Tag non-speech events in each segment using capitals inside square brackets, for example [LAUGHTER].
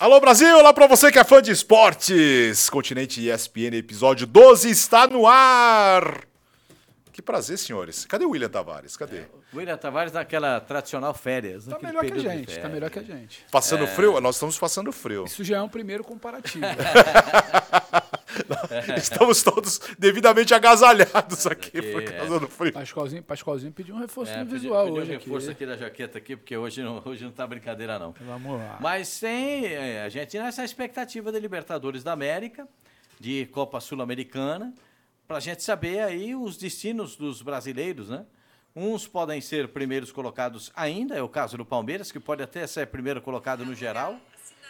Alô Brasil, olá pra você que é fã de esportes. Continente ESPN, episódio 12 está no ar. Que prazer, senhores. Cadê o William Tavares? Cadê? É, William Tavares naquela tradicional férias. Tá melhor que a gente, tá melhor que a gente. Passando é... frio? Nós estamos passando frio. Isso já é um primeiro comparativo. [LAUGHS] Estamos todos devidamente agasalhados aqui, aqui por causa é. do frio. Pascoalzinho, Pascoalzinho pediu um reforço é, visual pedi, hoje. um reforço aqui. aqui da jaqueta aqui, porque hoje não, hoje não tá brincadeira, não. Vamos lá. Mas tem, é, a gente nessa expectativa da Libertadores da América, de Copa Sul-Americana, para a gente saber aí os destinos dos brasileiros, né? Uns podem ser primeiros colocados ainda, é o caso do Palmeiras, que pode até ser primeiro colocado no geral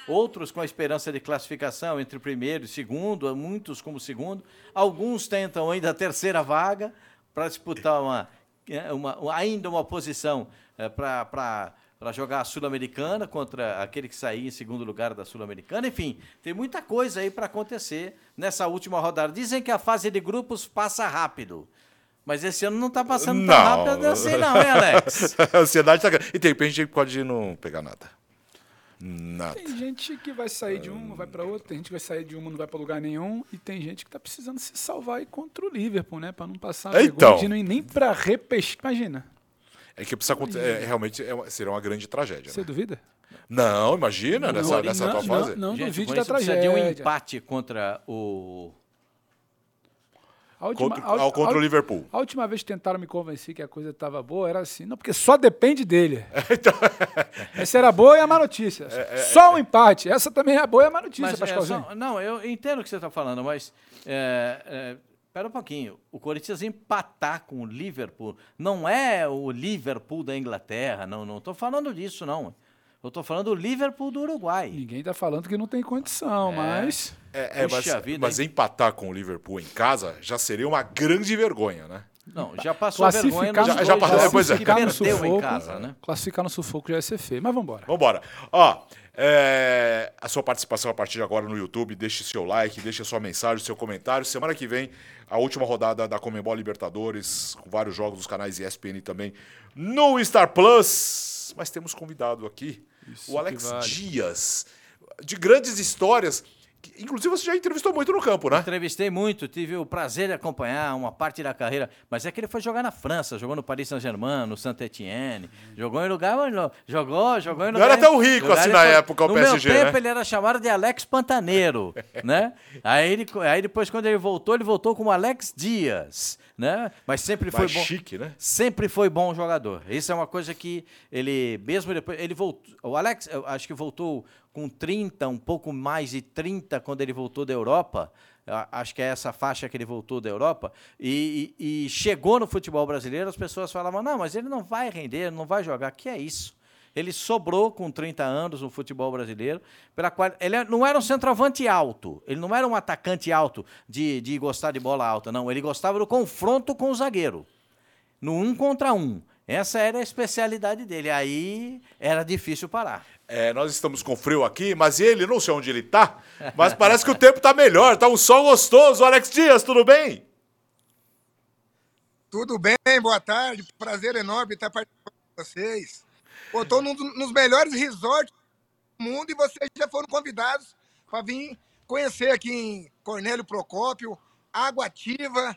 outros com a esperança de classificação entre primeiro e segundo, muitos como segundo. Alguns tentam ainda a terceira vaga para disputar uma, é, uma, ainda uma posição é, para jogar a Sul-Americana contra aquele que sair em segundo lugar da Sul-Americana. Enfim, tem muita coisa aí para acontecer nessa última rodada. Dizem que a fase de grupos passa rápido. Mas esse ano não está passando tão rápido assim, não, hein, Alex? [LAUGHS] a ansiedade está grande. E tem gente que pode não pegar nada. Nada. Tem gente que vai sair de uma, vai para outra, tem gente que vai sair de uma, não vai para lugar nenhum, e tem gente que está precisando se salvar aí contra o Liverpool, né? Para não passar então. vergonha, nem para repescar. Imagina. É que precisa acontecer. É, realmente é uma, seria uma grande tragédia. Você né? duvida? Não, imagina não, nessa, nessa não, tua fase. Não, não Gente, duvide da tragédia. de um empate contra o a última, contra, ao, contra o Liverpool. A última vez que tentaram me convencer que a coisa estava boa era assim, não, porque só depende dele. [LAUGHS] então... [LAUGHS] Essa era boa e a má notícia. É, é, só um empate. Essa também é a boa e a má notícia, mas, é, só, Não, eu entendo o que você está falando, mas. É, é, Espera um pouquinho. O Corinthians empatar com o Liverpool não é o Liverpool da Inglaterra, não estou falando disso, não. Eu estou falando do Liverpool do Uruguai. Ninguém está falando que não tem condição, é. mas. É, é mas, vida, mas empatar com o Liverpool em casa já seria uma grande vergonha, né? Não, já passou a vergonha no já, já passou, depois é. classificar no sufoco, em casa, né? Classificar no sufoco já ia ser feio, mas vamos embora. Vamos embora. Ó, é, a sua participação a partir de agora no YouTube, deixe seu like, deixe sua mensagem, seu comentário. Semana que vem, a última rodada da Comembol Libertadores, com vários jogos dos canais ESPN também no Star Plus. Mas temos convidado aqui isso o Alex vale. Dias, de grandes histórias. Inclusive, você já entrevistou muito no campo, né? Entrevistei muito, tive o prazer de acompanhar uma parte da carreira. Mas é que ele foi jogar na França, jogou no Paris Saint-Germain, no Saint-Etienne. Jogou em lugar. Jogou, jogou em lugar. Não era tão rico assim na época o no PSG. No meu tempo, né? ele era chamado de Alex Pantaneiro, [LAUGHS] né? Aí, ele, aí depois, quando ele voltou, ele voltou como Alex Dias né? Mas sempre foi bom. chique, né? Sempre foi bom jogador. Isso é uma coisa que ele, mesmo depois, ele voltou. O Alex, eu acho que voltou com 30, um pouco mais de 30 quando ele voltou da Europa. Acho que é essa faixa que ele voltou da Europa. E, e, e chegou no futebol brasileiro, as pessoas falavam: não, mas ele não vai render, não vai jogar. Que é isso? Ele sobrou com 30 anos no futebol brasileiro, pela qual ele é, não era um centroavante alto, ele não era um atacante alto de, de gostar de bola alta, não. Ele gostava do confronto com o zagueiro, no um contra um. Essa era a especialidade dele. Aí era difícil parar. É, nós estamos com frio aqui, mas ele, não sei onde ele está, mas parece que o tempo está melhor, está um sol gostoso. Alex Dias, tudo bem? Tudo bem, boa tarde. Prazer enorme estar participando com vocês. Tô num, nos melhores resorts do mundo e vocês já foram convidados para vir conhecer aqui em Cornélio Procópio, Água Ativa,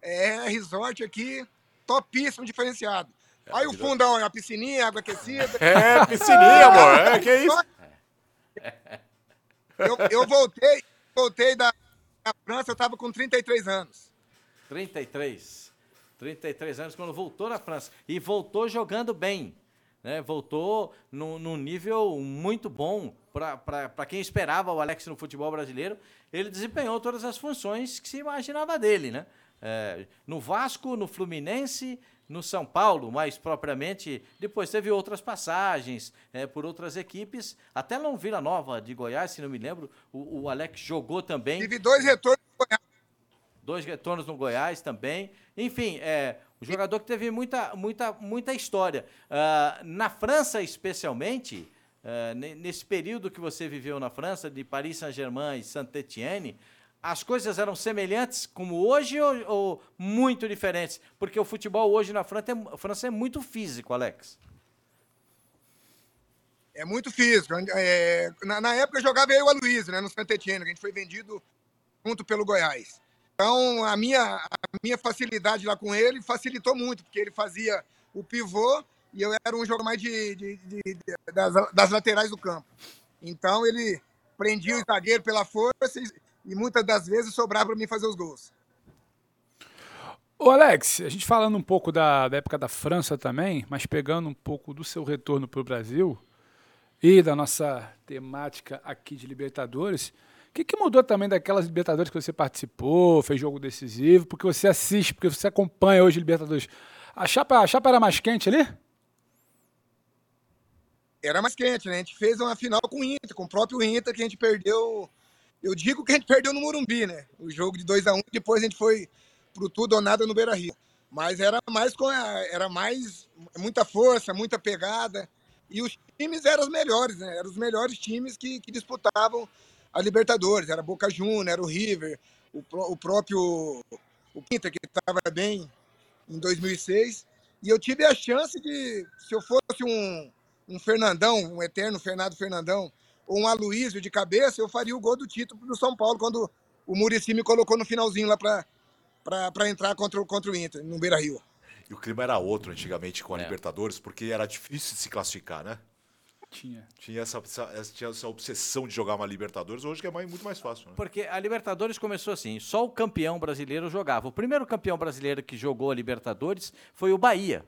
é, resort aqui, topíssimo, diferenciado. É, Aí o fundão, a piscininha, água aquecida. É, piscininha, amor. É, que é isso? [LAUGHS] Eu, eu voltei, voltei da, da França, eu estava com 33 anos. 33. 33 anos quando voltou na França. E voltou jogando bem né, voltou num, nível muito bom para quem esperava o Alex no futebol brasileiro. Ele desempenhou todas as funções que se imaginava dele. Né? É, no Vasco, no Fluminense, no São Paulo, mais propriamente. Depois teve outras passagens é, por outras equipes, até no Vila Nova de Goiás, se não me lembro, o, o Alex jogou também. Tive dois retornos. Dois retornos no Goiás também. Enfim, é, o jogador que teve muita, muita, muita história. Uh, na França, especialmente, uh, nesse período que você viveu na França, de Paris Saint-Germain e Saint-Étienne, as coisas eram semelhantes como hoje ou, ou, muito diferentes? Porque o futebol hoje na França é, França é muito físico, Alex. É muito físico. É, na, na, época jogava eu e o Aloysio, né, no Santetiano, que a gente foi vendido junto pelo Goiás. Então, a minha, a minha facilidade lá com ele facilitou muito, porque ele fazia o pivô e eu era um jogo mais de, de, de, de das, das, laterais do campo. Então, ele prendia o zagueiro pela força e, e muitas das vezes sobrava para mim fazer os gols. Ô Alex, a gente falando um pouco da, da época da França também, mas pegando um pouco do seu retorno para o Brasil, e da nossa temática aqui de Libertadores. O que, que, mudou também daquelas Libertadores que você participou, fez jogo decisivo, porque você assiste, porque você acompanha hoje Libertadores? A chapa, a chapa era mais quente ali? Era mais quente, né? A gente fez uma final com o Inter, com o próprio Inter, que a gente perdeu. Eu digo que a gente perdeu no Morumbi, né? O jogo de 2 a 1 um, depois a gente foi pro tudo ou nada no Beira Rio. Mas era mais com era mais muita força, muita pegada. E os times eram os melhores, né? Eram os melhores times que, que disputavam a Libertadores. Era Boca Juniors, era o River, o, o próprio o Pinta, que estava bem em 2006. E eu tive a chance de, se eu fosse um, um Fernandão, um eterno Fernando Fernandão, ou um Aloysio de cabeça, eu faria o gol do título do São Paulo, quando o Murici me colocou no finalzinho lá para entrar contra, contra o Inter, no Beira-Rio. E o clima era outro antigamente com a é. Libertadores, porque era difícil de se classificar, né? Tinha. Tinha essa, essa, tinha essa obsessão de jogar uma Libertadores, hoje que é muito mais fácil. Né? Porque a Libertadores começou assim: só o campeão brasileiro jogava. O primeiro campeão brasileiro que jogou a Libertadores foi o Bahia,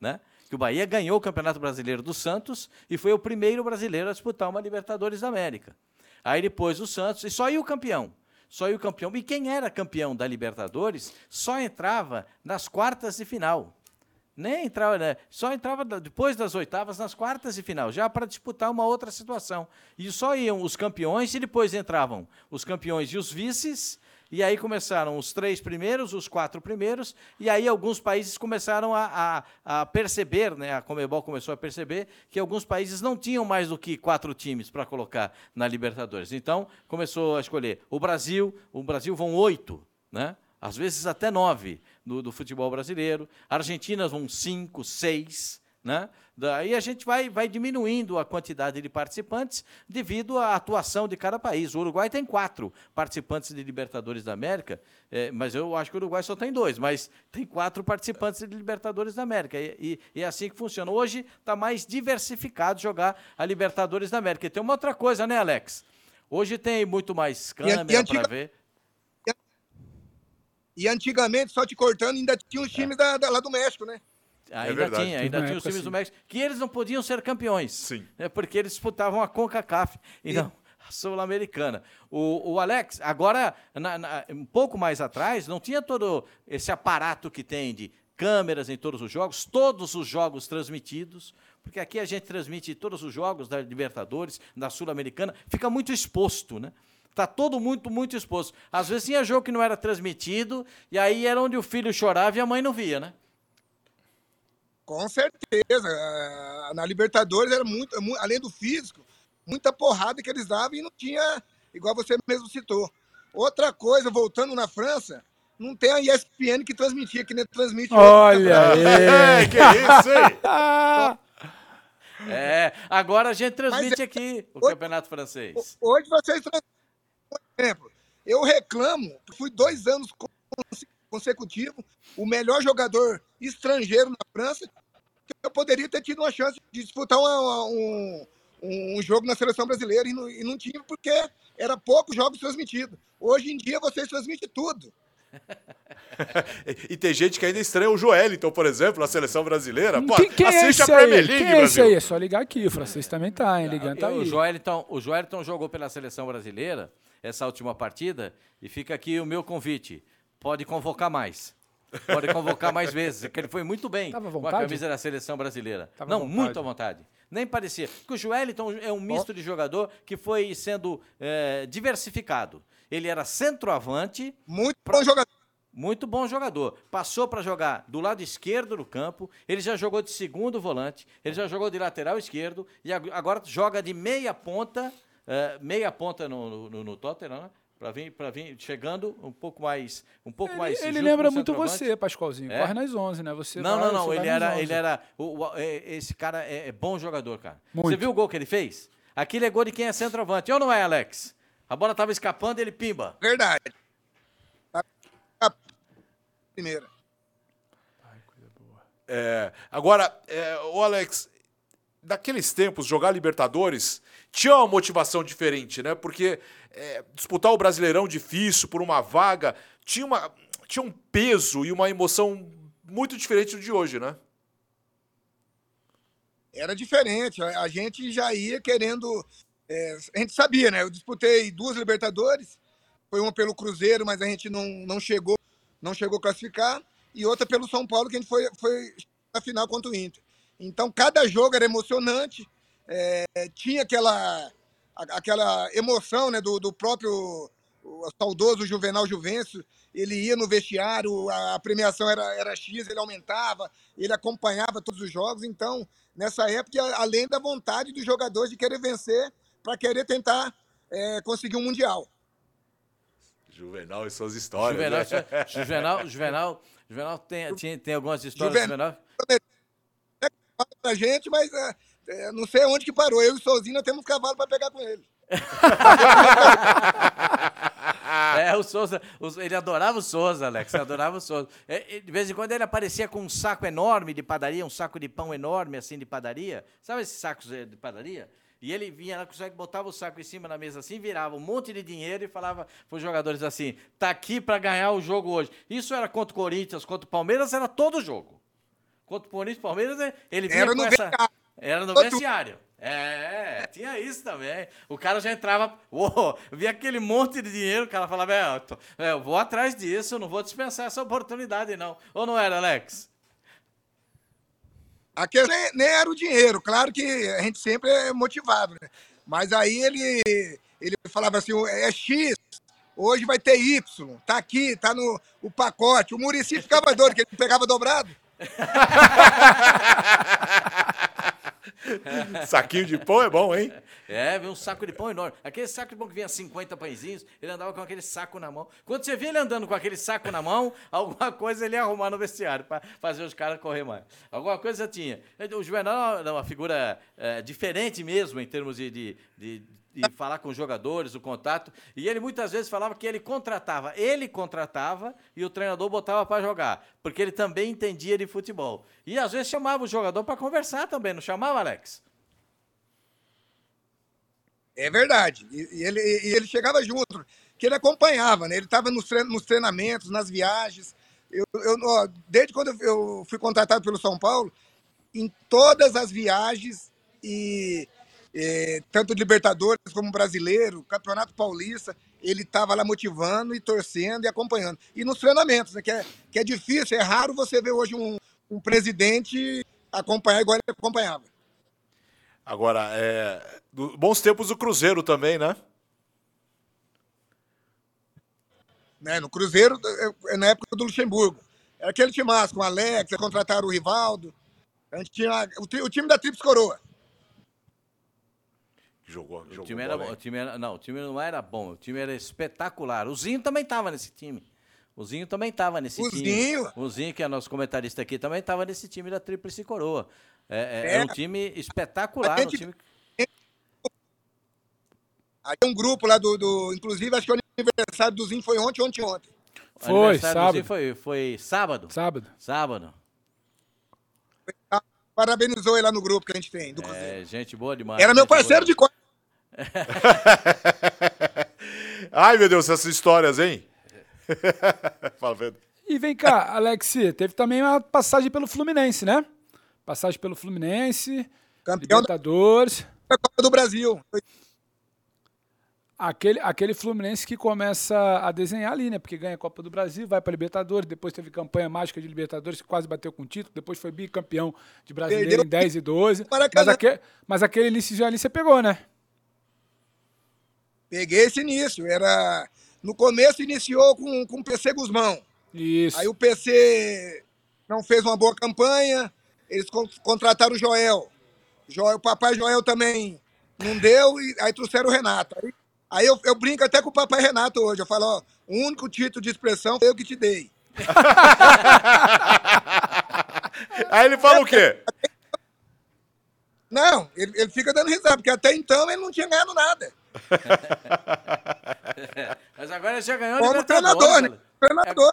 né? Que o Bahia ganhou o Campeonato Brasileiro do Santos e foi o primeiro brasileiro a disputar uma Libertadores da América. Aí depois o Santos, e só ia o campeão só ia o campeão. E quem era campeão da Libertadores só entrava nas quartas de final. Nem entrava, né? só entrava depois das oitavas nas quartas de final, já para disputar uma outra situação. E só iam os campeões e depois entravam os campeões e os vices e aí começaram os três primeiros, os quatro primeiros, e aí alguns países começaram a, a, a perceber, né, a Comebol começou a perceber que alguns países não tinham mais do que quatro times para colocar na Libertadores. Então começou a escolher o Brasil, o Brasil vão oito, né? às vezes até nove do, do futebol brasileiro, a Argentina vão cinco, seis, né? Daí a gente vai, vai diminuindo a quantidade de participantes devido à atuação de cada país. O Uruguai tem quatro participantes de Libertadores da América, é, mas eu acho que o Uruguai só tem dois, mas tem quatro participantes de Libertadores da América. E, e, e é assim que funciona. Hoje está mais diversificado jogar a Libertadores da América. E tem uma outra coisa, né, Alex? Hoje tem muito mais câmera para ver. E antigamente, só te cortando, ainda tinha os times é. da, da, lá do México, né? É ainda é tinha, ainda tinha os times assim. do México, que eles não podiam ser campeões. Sim. Né, porque eles disputavam a CONCACAF e não a Sul-Americana. O, o, Alex, agora, na, na, um pouco mais atrás, não tinha todo esse aparato que tem de câmeras em todos os jogos, todos os jogos transmitidos, porque aqui a gente transmite todos os jogos da Libertadores, da Sul-Americana, fica muito exposto, né? Tá todo muito, muito exposto. Às vezes tinha jogo que não era transmitido, e aí era onde o filho chorava e a mãe não via, né? Com certeza. Na Libertadores era muito, além do físico, muita porrada que eles davam e não tinha, igual você mesmo citou. Outra coisa, voltando na França, não tem a ESPN que transmitia, que nem transmite. Olha aí! [LAUGHS] É, que isso, hein? [LAUGHS] É, agora a gente transmite é, aqui o hoje, Campeonato Francês. Hoje vocês transmitem, exemplo, eu reclamo, fui dois anos consecutivos, o melhor jogador estrangeiro na França, eu poderia ter tido uma chance de disputar uma, um, um jogo na seleção brasileira e não, e não tive porque era poucos jogos transmitidos. Hoje em dia vocês transmitem tudo. [LAUGHS] e tem gente que ainda estranha o Joel, então, por exemplo, na seleção brasileira. Pô, quem, quem assiste é a Premier League, quem é aí? É só ligar aqui, o francês também tá, hein? Ligando tá aí. O Joeliton, o Joeliton jogou pela seleção brasileira essa última partida e fica aqui o meu convite. Pode convocar mais. Pode convocar mais [LAUGHS] vezes, porque ele foi muito bem com a camisa da seleção brasileira. Tava Não, muito à vontade. Nem parecia. Porque o Joeliton é um misto oh. de jogador que foi sendo é, diversificado. Ele era centroavante. Muito pra... bom jogador. Muito bom jogador. Passou para jogar do lado esquerdo do campo. Ele já jogou de segundo volante. Ele já jogou de lateral esquerdo. E agora joga de meia ponta. Uh, meia ponta no, no, no Tottenham, né? Para vir, para vir chegando um pouco mais, um pouco Ele, mais. ele lembra o muito você, Pascoalzinho. É? Corre nas 11, né? Você Não, vai- não, não. Ele era, 11. ele era. o- o- é- esse cara é, é bom jogador, cara. Muito. Você viu o gol que ele fez? Aquilo é gol de quem é centroavante. Ou não é, Alex? A bola tava escapando e ele pimba. Verdade. A primeira. É, agora, é, ô Alex, daqueles tempos, jogar Libertadores tinha uma motivação diferente, né? Porque é, disputar o Brasileirão difícil por uma vaga tinha, uma, tinha um peso e uma emoção muito diferente do de hoje, né? Era diferente. A gente já ia querendo. é, a gente sabia, né? Eu disputei duas Libertadores. Foi uma pelo Cruzeiro, mas a gente não, não chegou, não chegou a classificar. E outra pelo São Paulo, que a gente foi, foi na final contra o Inter. Então, cada jogo era emocionante. é, tinha aquela, aquela emoção né, do, do próprio o saudoso Juvenal Juvencio. Ele ia no vestiário, a, a premiação era, era X, ele aumentava, ele acompanhava todos os jogos. Então, nessa época, além da vontade dos jogadores de querer vencer, para querer tentar é, conseguir um Mundial. Juvenal e suas histórias. Juvenal, né? Juvenal, Juvenal, Juvenal tem, tinha- tem algumas histórias do Juvenal. Juvenal. Pra gente, mas é, é, não sei onde que parou. Eu e Sozinho nós temos cavalo para pegar com ele. [LAUGHS] É, o Souza, ele adorava o Souza, Alex, adorava o Souza. É, de vez em quando ele aparecia com um saco enorme de padaria, um saco de pão enorme assim de padaria. Sabe esses sacos eh, de padaria? E ele vinha lá, botava o saco em cima da mesa assim, virava um monte de dinheiro e falava para os jogadores assim: tá aqui para ganhar o jogo hoje. Isso era contra o Corinthians, contra o Palmeiras, era todo jogo. Contra o Corinthians e Palmeiras, eh, ele vinha Era com no essa. Era no vestiário. É, tinha isso também. O cara já entrava, uou, via aquele monte de dinheiro, o cara falava, é, eu, é, eu vou atrás disso, eu não vou dispensar essa oportunidade, não. Ou não era, Alex? Aquele nem, nem era o dinheiro, claro que a gente sempre é motivado, né? Mas aí ele, ele falava assim: é X, hoje vai ter Y, tá aqui, tá no o pacote. O Murici ficava doido, que ele pegava dobrado. [LAUGHS] Saquinho de pão é bom, hein? É, veio um saco de pão enorme. Aquele saco de pão que vinha 50 pãezinhos, ele andava com aquele saco na mão. Quando você via ele andando com aquele saco na mão, [LAUGHS] alguma coisa ele ia arrumar no vestiário para fazer os caras correr mais. Alguma coisa tinha. O Juvenal era uma figura eh, diferente mesmo em termos de, de, de- de falar com os jogadores, o contato. E ele muitas vezes falava que ele contratava. Ele contratava e o treinador botava para jogar, porque ele também entendia de futebol. E às vezes chamava o jogador para conversar também, não chamava, Alex? É verdade. E, e ele, e ele chegava junto, que ele acompanhava, né? Ele estava nos, trein- nos treinamentos, nas viagens. Eu, eu, ó, desde quando eu fui contratado pelo São Paulo, em todas as viagens, e eh, tanto Libertadores como brasileiro, Campeonato Paulista, ele estava lá motivando e torcendo e acompanhando. E nos treinamentos, né? Que é, que é difícil, é raro você ver hoje um, um presidente acompanhar igual ele acompanhava. Agora, é, bons tempos do Cruzeiro também, né? né? No Cruzeiro, é- é na época do Luxemburgo. Era aquele timaço com o Alex, contrataram o Rivaldo. A gente tinha o, o time da Trips Coroa. Jogou, O jogou time era. O time era, não, o time não era bom. O time era espetacular. O Zinho também estava nesse time. O Zinho também estava nesse O time. Zinho? O Tinho, que é nosso comentarista aqui, também estava nesse time da Tríplice Coroa. É, é, É. um time espetacular. A Um gente- time... Aí tem um grupo lá do, do. Inclusive, acho que o aniversário do Zinho foi ontem, ontem, ontem. o Foi, aniversário do sábado. Zinho Foi, foi sábado? Sábado. Sábado. Parabenizou ele lá no grupo que a gente tem, do Cruzeiro. É, gente boa demais. Era meu gente boa parceiro de. [LAUGHS] Ai, meu Deus, essas histórias, hein? [LAUGHS] Fala, Pedro. E vem cá, Alex, teve também uma passagem pelo Fluminense, né? Passagem pelo Fluminense, Campeão da Libertadores. Copa do Brasil. Aquele, aquele Fluminense que começa a desenhar ali, né? Porque ganha a Copa do Brasil, vai para Libertadores, depois teve campanha mágica de Libertadores, que quase bateu com o título, depois foi bicampeão de brasileiro Perdeu em 10 e 12. Mas, aque, mas aquele início ali você pegou, né? Peguei esse início. Era. No começo iniciou com, com o PC Guzmão. Isso. Aí o PC não fez uma boa campanha, eles con- contrataram o Joel. Joel. O papai Joel também não deu, e aí trouxeram o Renato. Aí, Aí eu, eu brinco até com o papai Renato hoje. Eu falo, ó, o único título de expressão foi eu que te dei. [LAUGHS] Aí ele fala o quê? Não, ele, ele fica dando risada, porque até então ele não tinha ganhado nada. [LAUGHS] Mas agora já ganhou Como Libertadores. treinador, né? Treinador.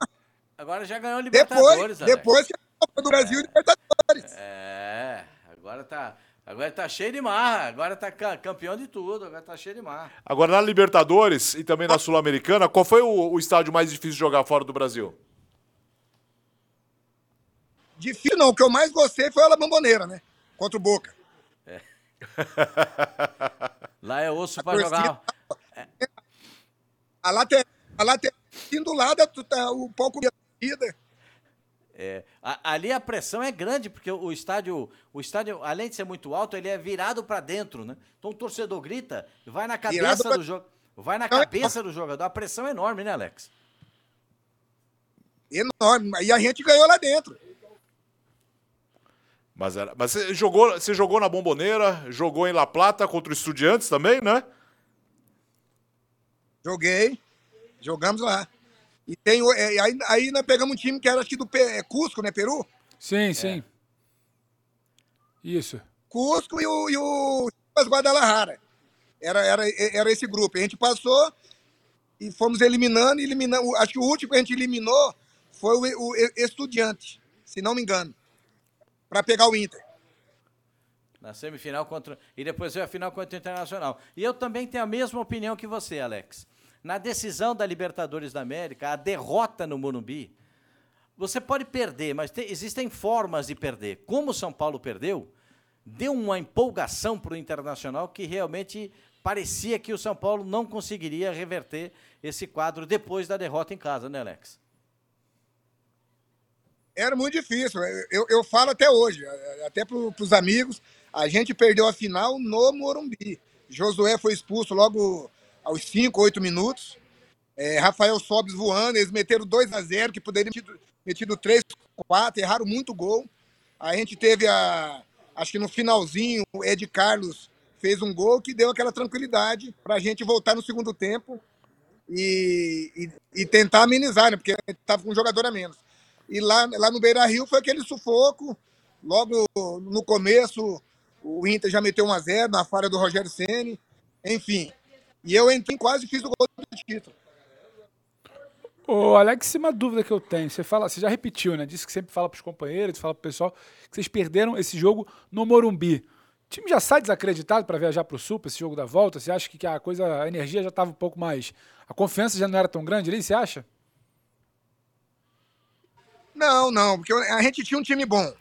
Agora já ganhou Depois, Libertadores. Ale. depois que a Copa do Brasil e Libertadores. É, agora tá, agora tá cheio de marra. Agora tá ca- campeão de tudo. Agora tá cheio de marra. Agora na Libertadores e também na Sul-Americana, qual foi o, o estádio mais difícil de jogar fora do Brasil? Difícil não, o que eu mais gostei foi a La Bombonera, né? Contra o Boca. [LAUGHS] Lá é osso pra torcida- jogar. A lateral, a lateral do lado, tu tá- o palco de vida. É, a- ali a pressão é grande, porque o estádio, o estádio, além de ser muito alto, ele é virado pra dentro, né? Então o torcedor grita, vai na Virado cabeça pra- do jogo. Vai na Não, é- cabeça do jogador. A pressão é enorme, né, Alex? Enorme. E a gente ganhou lá dentro. Mas, era, mas você, jogou, você jogou na Bomboneira, jogou em La Plata contra o Estudiantes também, né? Joguei. Jogamos lá. E tem, é, aí, aí nós pegamos um time que era acho que do é, Cusco, né, Peru? Sim, sim. Isso. Cusco e o, e o Guadalajara. Era, era, era esse grupo. A gente passou e fomos eliminando, e eliminando. Acho que o último que a gente eliminou foi o, o Estudiante, se não me engano. Para pegar o Inter. Na semifinal contra. E depois veio a final contra o Internacional. E eu também tenho a mesma opinião que você, Alex. Na decisão da Libertadores da América, a derrota no Morumbi, você pode perder, mas te- existem formas de perder. Como o São Paulo perdeu, deu uma empolgação para o Internacional que realmente parecia que o São Paulo não conseguiria reverter esse quadro depois da derrota em casa, né, Alex? Era muito difícil. Eu, eu falo até hoje, até para os amigos, a gente perdeu a final no Morumbi. Josué foi expulso logo aos 5, 8 minutos. É, Rafael Sobes voando, eles meteram 2 a 0 que poderiam ter metido, metido 3, 4, erraram muito gol. A gente teve a. Acho que no finalzinho, o Ed Carlos fez um gol que deu aquela tranquilidade para a gente voltar no segundo tempo e, e, e tentar amenizar, né? Porque estava com um jogador a menos. E lá, lá no Beira Rio foi aquele sufoco. Logo no começo, o Inter já meteu 1 a 0 na falha do Rogério Ceni. Enfim. E eu entrei quase fiz o gol do título. Ô, Alex, uma dúvida que eu tenho. Você fala, você já repetiu, né? Disse que sempre fala pros companheiros, fala pro pessoal que vocês perderam esse jogo no Morumbi. O time já sai desacreditado para viajar pro Sul, pra esse jogo da volta? Você acha que a coisa, a energia já estava um pouco mais. A confiança já não era tão grande ali, você acha? Não, não, porque a gente tinha um time bom.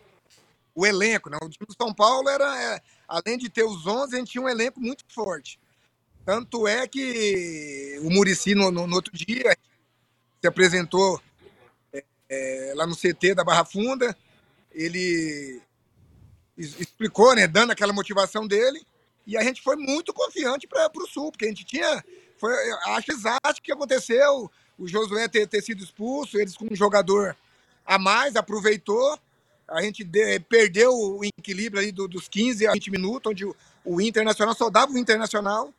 O elenco, né? O time do São Paulo era, é, além de ter os 11, a gente tinha um elenco muito forte. Tanto é que o Murici, no, no, no outro dia, se apresentou é, é, lá no CT da Barra Funda. Ele explicou, né, dando aquela motivação dele. E a gente foi muito confiante para o Sul, porque a gente tinha. Foi, acho exato o que aconteceu. O Josué ter, ter sido expulso, eles com um jogador a mais, aproveitou. A gente de- perdeu o equilíbrio ali do- dos 15 a 20 minutos, onde o, o Internacional só dava o Internacional.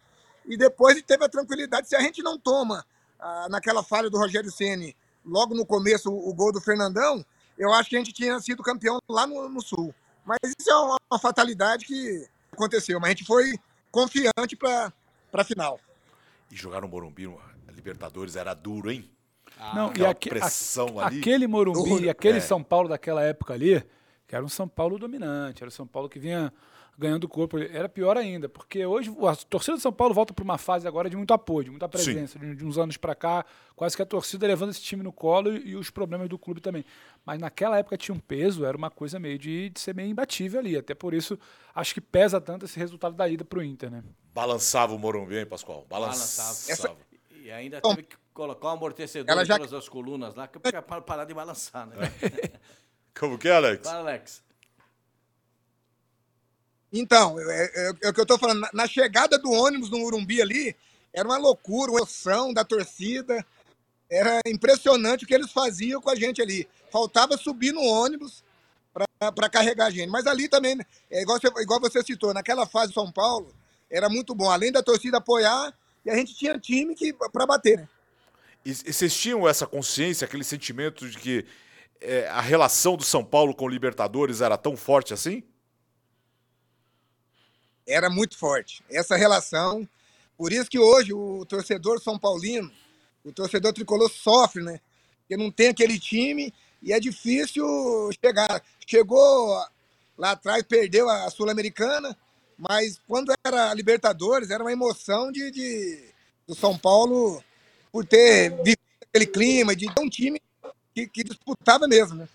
E depois teve a tranquilidade. Se a gente não toma ah, naquela falha do Rogério Ceni logo no começo o, o gol do Fernandão, eu acho que a gente tinha sido campeão lá no, no Sul. Mas isso é uma, uma fatalidade que aconteceu. Mas a gente foi confiante para a final. E jogar no Morumbi, Libertadores, era duro, hein? Não, e aque- pressão a- ali. aquele Morumbi e aquele É. São Paulo daquela época ali, que era um São Paulo dominante, era o São Paulo que vinha ganhando corpo, era pior ainda, porque hoje a torcida do São Paulo volta para uma fase agora de muito apoio, de muita presença, de, de uns anos para cá, quase que a torcida levando esse time no colo e, e os problemas do clube também. Mas naquela época tinha um peso, era uma coisa meio de, de ser meio imbatível ali, até por isso acho que pesa tanto esse resultado da ida pro Inter, né? Balançava o Morumbi, hein, Pascoal? Balançava. Balançava. E ainda teve que colocar um amortecedor Ela em já- todas as colunas lá, que é para parar de balançar, né? [LAUGHS] Como que é, Alex? Fala, Alex. Então, é, é- é o que eu tô falando. Na, na chegada do ônibus no Urumbi ali, era uma loucura, uma emoção da torcida. Era impressionante o que eles faziam com a gente ali. Faltava subir no ônibus para carregar a gente. Mas ali também, é igual você, igual você citou, naquela fase do São Paulo, era muito bom. Além da torcida apoiar, e a gente tinha time que para bater, né? E, e vocês tinham essa consciência, aquele sentimento de que é, a relação do São Paulo com o Libertadores era tão forte assim? Era muito forte. Essa relação. Por isso que hoje o torcedor São Paulino, o torcedor tricolor sofre, né? Porque não tem aquele time e é difícil chegar. Chegou lá atrás, perdeu a Sul-Americana, mas quando era Libertadores, era uma emoção de, de do São Paulo por ter vivido aquele clima, de ter um time que, que disputava mesmo, né?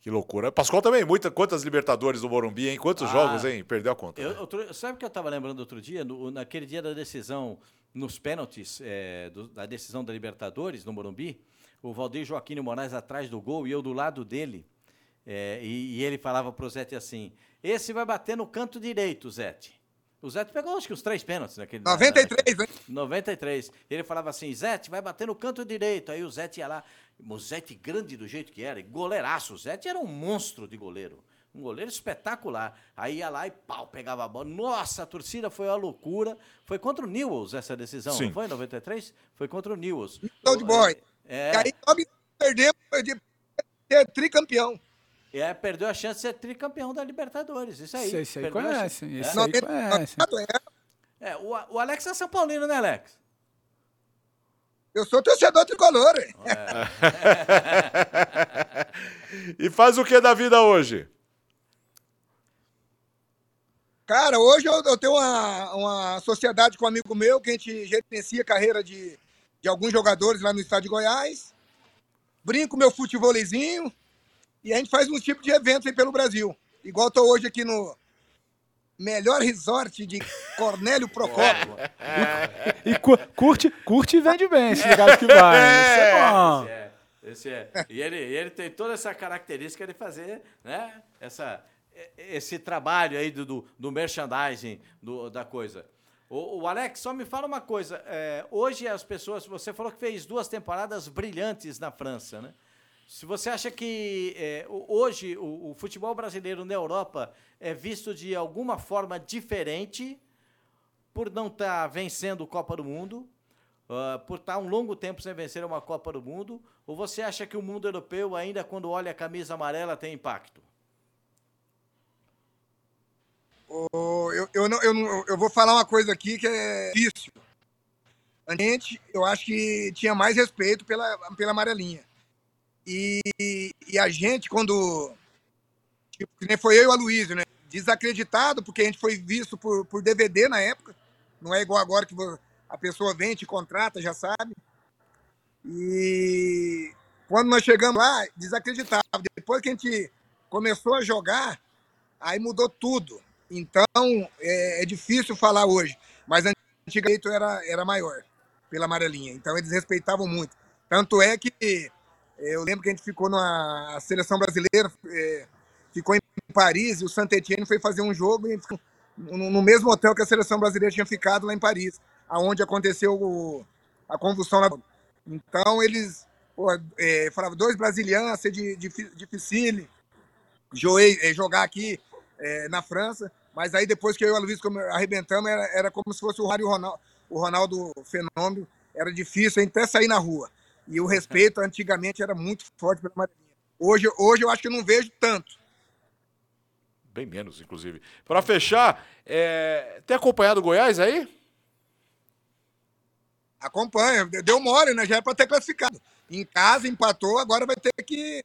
Que loucura. Pascoal também, muita, quantas Libertadores do Morumbi, hein? Quantos ah, jogos, hein? Perdeu a conta. Eu, né? outro, sabe o que eu estava lembrando outro dia? No, naquele dia da decisão, nos pênaltis, é, do, da decisão da Libertadores, no Morumbi, o Valdir Joaquim Moraes atrás do gol e eu do lado dele. É, e, e, ele falava pro Zete assim: esse vai bater no canto direito, Zete. O Zete pegou acho que os três pênaltis naquele. 93, né? 93. Ele falava assim: Zete, vai bater no canto direito. Aí o Zete ia lá. O Zete grande do jeito que era, goleiraço. O Zete era um monstro de goleiro. Um goleiro espetacular. Aí ia lá e pau, pegava a bola. Nossa, a torcida foi uma loucura. Foi contra o Newells essa decisão, Sim. não foi? Em 93? Foi contra o Newells. Então de boy. É... E aí nós perdemos de ser tricampeão. É, perdeu a chance de ser tricampeão da Libertadores. Isso aí. Esse aí conhece. Esse é. aí conhece. É, o, o Alex é São Paulino, né, Alex? Eu sou torcedor tricolor. É. [LAUGHS] e faz o que da vida hoje? Cara, hoje eu, eu, tenho uma, uma sociedade com um amigo meu que a gente gerencia a carreira de, de alguns jogadores lá no estado de Goiás. Brinco meu futebolzinho e a gente faz um tipo de evento aí pelo Brasil. Igual estou hoje aqui no melhor resort de Cornélio Procópio. [LAUGHS] e, e curte, curte e vende bem esse lugar que vai. Isso é bom. Esse é, esse é. E ele, ele tem toda essa característica de fazer né, essa, esse trabalho aí do, do, do merchandising do, da coisa. O, o, Alex, só me fala uma coisa. É, hoje as pessoas, você falou que fez duas temporadas brilhantes na França, né? Se você acha que é, hoje o, o, futebol brasileiro na Europa é visto de alguma forma diferente por não estar tá vencendo Copa do Mundo, uh, por estar tá um longo tempo sem vencer uma Copa do Mundo, ou você acha que o mundo europeu ainda quando olha a camisa amarela tem impacto? Oh, eu, eu, não, eu, não, eu vou falar uma coisa aqui que é difícil. Antes, eu acho que tinha mais respeito pela, pela amarelinha. E, e a gente, quando. Tipo, nem foi eu e o Aloysio, né? Desacreditado, porque a gente foi visto por, por DVD na época. Não é igual agora que a pessoa vem, te contrata, já sabe. E quando nós chegamos lá, desacreditado. Depois que a gente começou a jogar, aí mudou tudo. Então, é, é difícil falar hoje. Mas antigamente era, era maior, pela amarelinha. Então, eles respeitavam muito. Tanto é que eu lembro que a gente ficou na seleção brasileira, é, ficou em Paris e o saint Etienne foi fazer um jogo e no mesmo hotel que a seleção brasileira tinha ficado lá em Paris, aonde aconteceu o, a convulsão. Na... Então eles é, falavam dois brasileiros, ser de, de, joei, é, jogar aqui é, na França, mas aí depois que eu e o Luiz arrebentamos, era, era como se fosse o Rádio Ronaldo, o Ronaldo Fenômeno, era difícil até sair na rua. E o respeito antigamente era muito forte pela Marinha. Hoje, hoje eu acho que eu não vejo tanto. Bem menos, inclusive. Para fechar, é... tem acompanhado o Goiás aí? Acompanha. Deu mole, né? Já é para ter classificado. Em casa, empatou, agora vai ter que,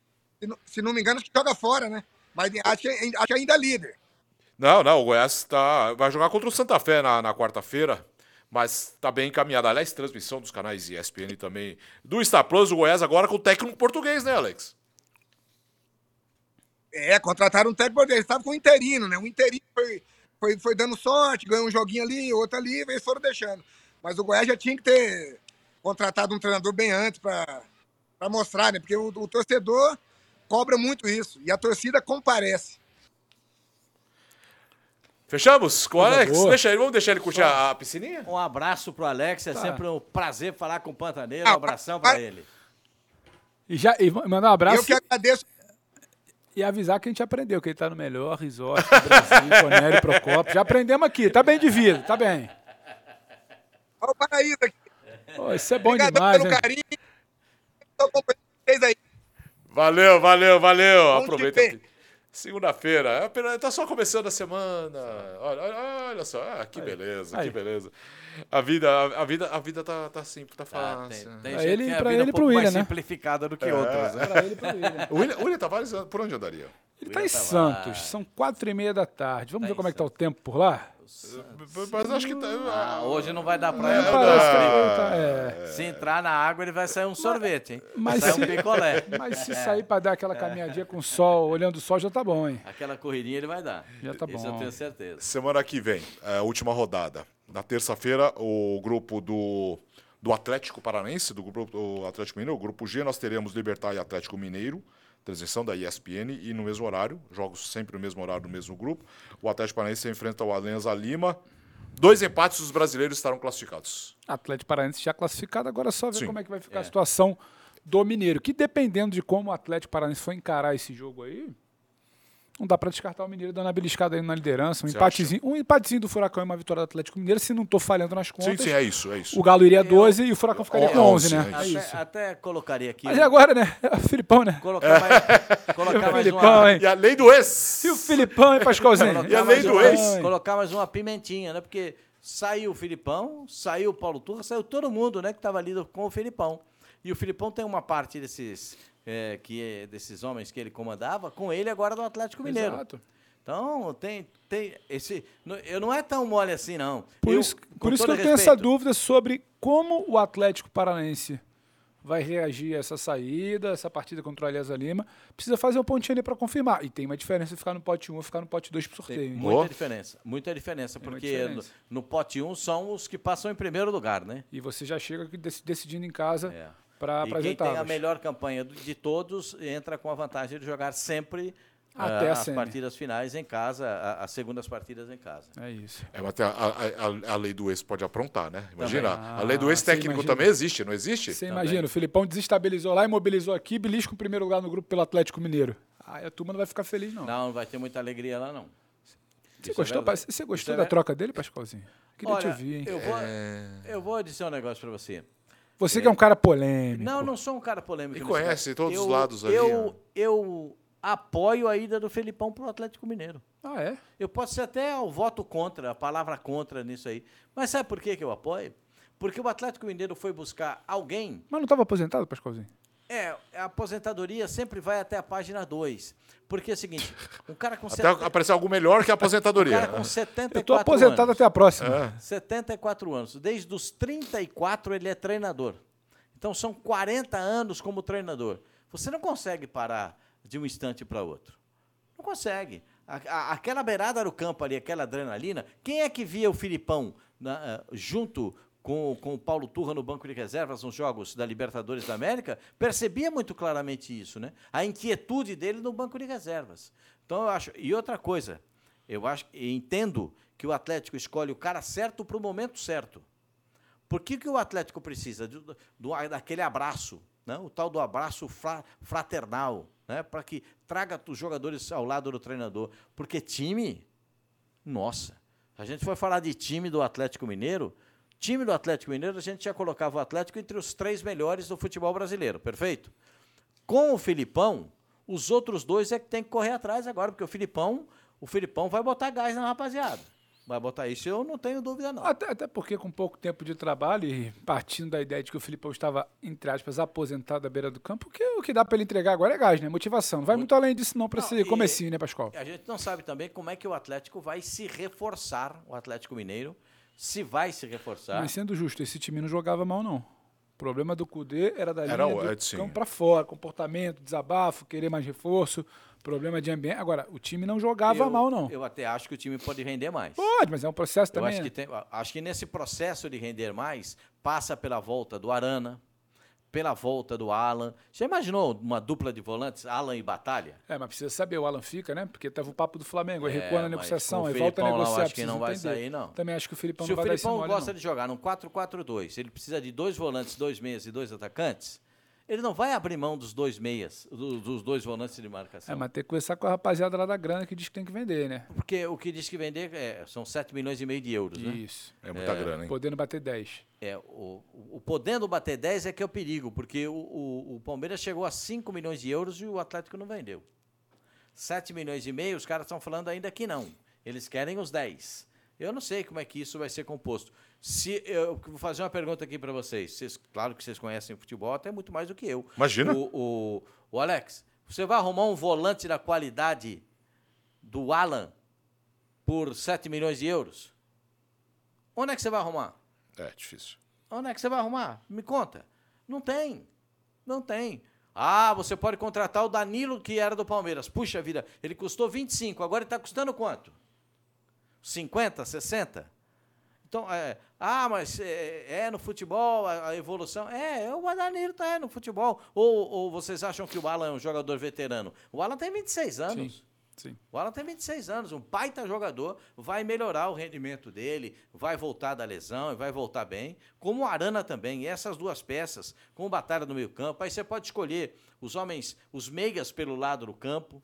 se não me engano, acho que joga fora, né? Mas acho acho ainda líder. Não, não, o Goiás tá, vai jogar contra o Santa Fé na, na quarta-feira mas está bem encaminhada. Aliás, transmissão dos canais ESPN também. Do Star Plus, o Goiás agora com o técnico português, né, Alex? É, contrataram um técnico português. Estava com o interino, né? O interino foi, foi, foi dando sorte, ganhou um joguinho ali, outro ali, eles foram deixando. Mas o Goiás já tinha que ter contratado um treinador bem antes para mostrar, né? Porque o, o torcedor cobra muito isso e a torcida comparece. Fechamos com o Alex? Deixa ele, vamos deixar ele curtir a, a piscininha? Um abraço pro Alex, é tá. sempre um prazer falar com o Pantaneiro. Um ah, abração para ele. E, já, e mandar um abraço. Eu que agradeço. E avisar que a gente aprendeu que ele tá no melhor resort do Brasil, Cornélio Procopio. Já aprendemos aqui, tá bem de vida, tá bem. Olha o paraíso aqui. Pô, isso é bom Obrigadão demais, pelo hein? carinho. Tô acompanhando vocês aí. Valeu, valeu, valeu. Aproveita. ver. Segunda-feira. É Tá só começando a semana. Olha, olha, olha só. Ah, que beleza, Aí. que beleza. A vida, a, a vida, a vida tá, tá simples, tá Tá, fácil. tem, tem Pra gente ele- que tem a pra vida ele um pro pouco mais William, né? simplificada do que É. outras, né? Pra ele pro William. O [LAUGHS] William, William Tavares, por onde andaria? Ele tá em William Santos, Tavares. são quatro e meia da tarde. Vamos Tá ver como é que tá o tempo por lá? Mas acho que tá. Ah, hoje não vai dar pra ele. Ah, é. Se entrar na água, ele vai sair um sorvete, hein? mas vai sair se- um picolé. Mas se sair pra dar aquela caminhadinha com o sol, olhando o sol, já tá bom, hein? Aquela corridinha ele vai dar. Já tá Isso bom. eu tenho certeza. Semana que vem, é, última rodada. Na terça-feira, o grupo do, do Atlético Paranense, do grupo do Atlético Mineiro, o grupo G, nós teremos Libertar e Atlético Mineiro, transmissão da ESPN, e no mesmo horário, jogos sempre no mesmo horário, no mesmo grupo. O Atlético Paranense enfrenta o Alianza Lima. Dois empates, os brasileiros estarão classificados. Atlético Paranaense já classificado, agora é só ver Sim. como é que vai ficar É. a situação do Mineiro. Que dependendo de como o Atlético Paranaense for encarar esse jogo aí, não dá pra descartar o Mineiro dando uma beliscada aí na liderança. Um Você empatezinho, um empatezinho do Furacão e uma vitória do Atlético Mineiro, se não tô falhando nas Sim, contas. sim, é isso, é isso. O Galo iria 12 e o Furacão ficaria com 11, 11, né? é É. Até, até colocaria aqui. Mas e agora, né? [LAUGHS] É o Filipão, né? Colocar mais, [LAUGHS] colocar mais Filipão, uma. hein? E a lei do ex. E o Filipão, hein, Pascoalzinho? E a lei do uma- ex? Colocar mais uma pimentinha, né? Porque saiu o Filipão, saiu o Paulo Turra, saiu todo mundo, né? Que estava ali com o Filipão. E o Filipão tem uma parte desses, é, que é, desses homens que ele comandava com ele agora no Atlético Mineiro. Exato. Então, tem, tem esse. não- Eu não é tão mole assim, não. Por Eu, isso, por isso que eu tenho essa respeito, dúvida sobre como o Atlético Paranaense vai reagir a essa saída, essa partida contra o Alianza Lima. Precisa fazer um pontinho ali para confirmar. E tem uma diferença ficar no pote 1 ou ficar no pote 2 pro Tem sorteio. hein? muita Boa. diferença. Muita diferença, Tem porque diferença. No, no pote 1 são os que passam em primeiro lugar, né? E você já chega decidindo em casa É. para E as quem tem a melhor campanha de todos entra com a vantagem de jogar sempre Até ah, a as semi. partidas finais em casa, as segundas partidas em casa. É isso. É, mas tem a, a- a- a lei do ex pode aprontar, né? Imagina. Também. a lei do Ah, ex técnico imagina. também existe, não existe? Você Também. imagina, o Filipão desestabilizou lá, imobilizou aqui, belisca o primeiro lugar no grupo pelo Atlético Mineiro. Aí a turma não vai ficar feliz, não. Não, não vai ter muita alegria lá, não. Você Isso é gostou, verdade. você gostou é da ver- troca dele, Pascoalzinho? Queria te Olha, ouvir, hein? eu vou, É. eu vou dizer um negócio pra você. Você que é um cara polêmico. Não, não sou um cara polêmico. E conhece todos os Eu- lados ali, Eu, eu apoio a ida do Felipão pro Atlético Mineiro. Ah, é? Eu posso ser até o voto contra, a palavra contra nisso aí. Mas sabe por que, que eu apoio? Porque o Atlético Mineiro foi buscar alguém. Mas não estava aposentado, Pascoalzinho? É, a aposentadoria sempre vai até a página 2. Porque é o seguinte, um cara com, Até aparecer algo melhor que a [LAUGHS] um aposentadoria. cara com 74 Eu tô aposentado anos. até a próxima. É. 74 anos. Desde os 34 ele é treinador. Então são 40 anos como treinador. Você não consegue parar de um instante para outro. Não consegue. A- a- aquela beirada do campo ali, aquela adrenalina. Quem é que via o Filipão na- eh, junto com, com o Paulo Turra no banco de reservas nos jogos da Libertadores da América? Percebia muito claramente isso, né? A inquietude dele no banco de reservas. Então eu acho. E outra coisa, eu acho, entendo que o Atlético escolhe o cara certo para o momento certo. Por que, que o Atlético precisa do, do- daquele abraço, né? o tal do abraço fra- fraternal, né? para que traga os jogadores ao lado do treinador? Porque time, nossa, a gente foi falar de time do Atlético Mineiro, time do Atlético Mineiro, a gente já colocava o Atlético entre os três melhores do futebol brasileiro, perfeito? Com o Filipão, os outros dois é que tem que correr atrás agora, porque o Filipão, o Filipão vai botar gás na rapaziada. Vai botar isso, eu não tenho dúvida, não. Até, até porque com pouco tempo de trabalho e partindo da ideia de que o Filipão estava, entre aspas, aposentado à beira do campo, o que, o que dá para ele entregar agora é gás, né? Motivação. Não vai muito além disso não para esse comecinho, né, Pascoal? A gente não sabe também como é que o Atlético vai se reforçar, o Atlético Mineiro, se vai se reforçar. Mas sendo justo, esse time não jogava mal, não. O problema do Cudê era da Era linha o- do sim. campo para fora, comportamento, desabafo, querer mais reforço, problema de ambiente. Agora, o time não jogava eu, mal, não. Eu até acho que o time pode render mais. Pode, mas é um processo Eu também. acho que, né? tem, acho que nesse processo de render mais, passa pela volta do Arana, pela volta do Alan. Já imaginou uma dupla de volantes, Alan e Batalha? É, mas precisa saber, o Alan fica, né? Porque teve o papo do Flamengo, aí É, recua na negociação, o aí volta a Filipão lá, eu negociar. acho que não vai entender. sair, não. Também acho que o Filipão Se não o vai esse Filipão gosta não. de jogar num 4-4-2, ele precisa de dois volantes, dois meias e dois atacantes, Ele não vai abrir mão dos dois meias, do- dos dois volantes de marcação. É, mas tem que conversar com a rapaziada lá da grana que diz que tem que vender, né? Porque o que diz que vender é, são 7 milhões e meio de euros, né? Isso. É muita grana, hein? Podendo bater 10. É, o, o podendo bater 10 é que é o perigo, porque o, o, o Palmeiras chegou a 5 milhões de euros e o Atlético não vendeu. 7 milhões e meio, os caras estão falando ainda que não. Eles querem os 10. Eu não sei como é que isso vai ser composto. Se eu vou fazer uma pergunta aqui para vocês. Vocês- Claro que vocês conhecem futebol até muito mais do que eu. Imagina. O, o, o Alex, você vai arrumar um volante da qualidade do Alan por 7 milhões de euros? Onde é que você vai arrumar? É, difícil. Onde é que você vai arrumar? Me conta. Não tem. Não tem. Ah, você pode contratar o Danilo, que era do Palmeiras. Puxa vida, ele custou 25, agora ele está custando quanto? 50, 60? Então, é, ah, mas é, é no futebol a, a evolução. É, o Danilo tá é no futebol. Ou, ou vocês acham que o Alan é um jogador veterano? O Alan tem 26 anos. Sim. O Alan tem 26 anos, um baita jogador, vai melhorar o rendimento dele, vai voltar da lesão e vai voltar bem. Como o Arana também, e essas duas peças, com Batalha no meio-campo. Aí você pode escolher os homens, os meias pelo lado do campo.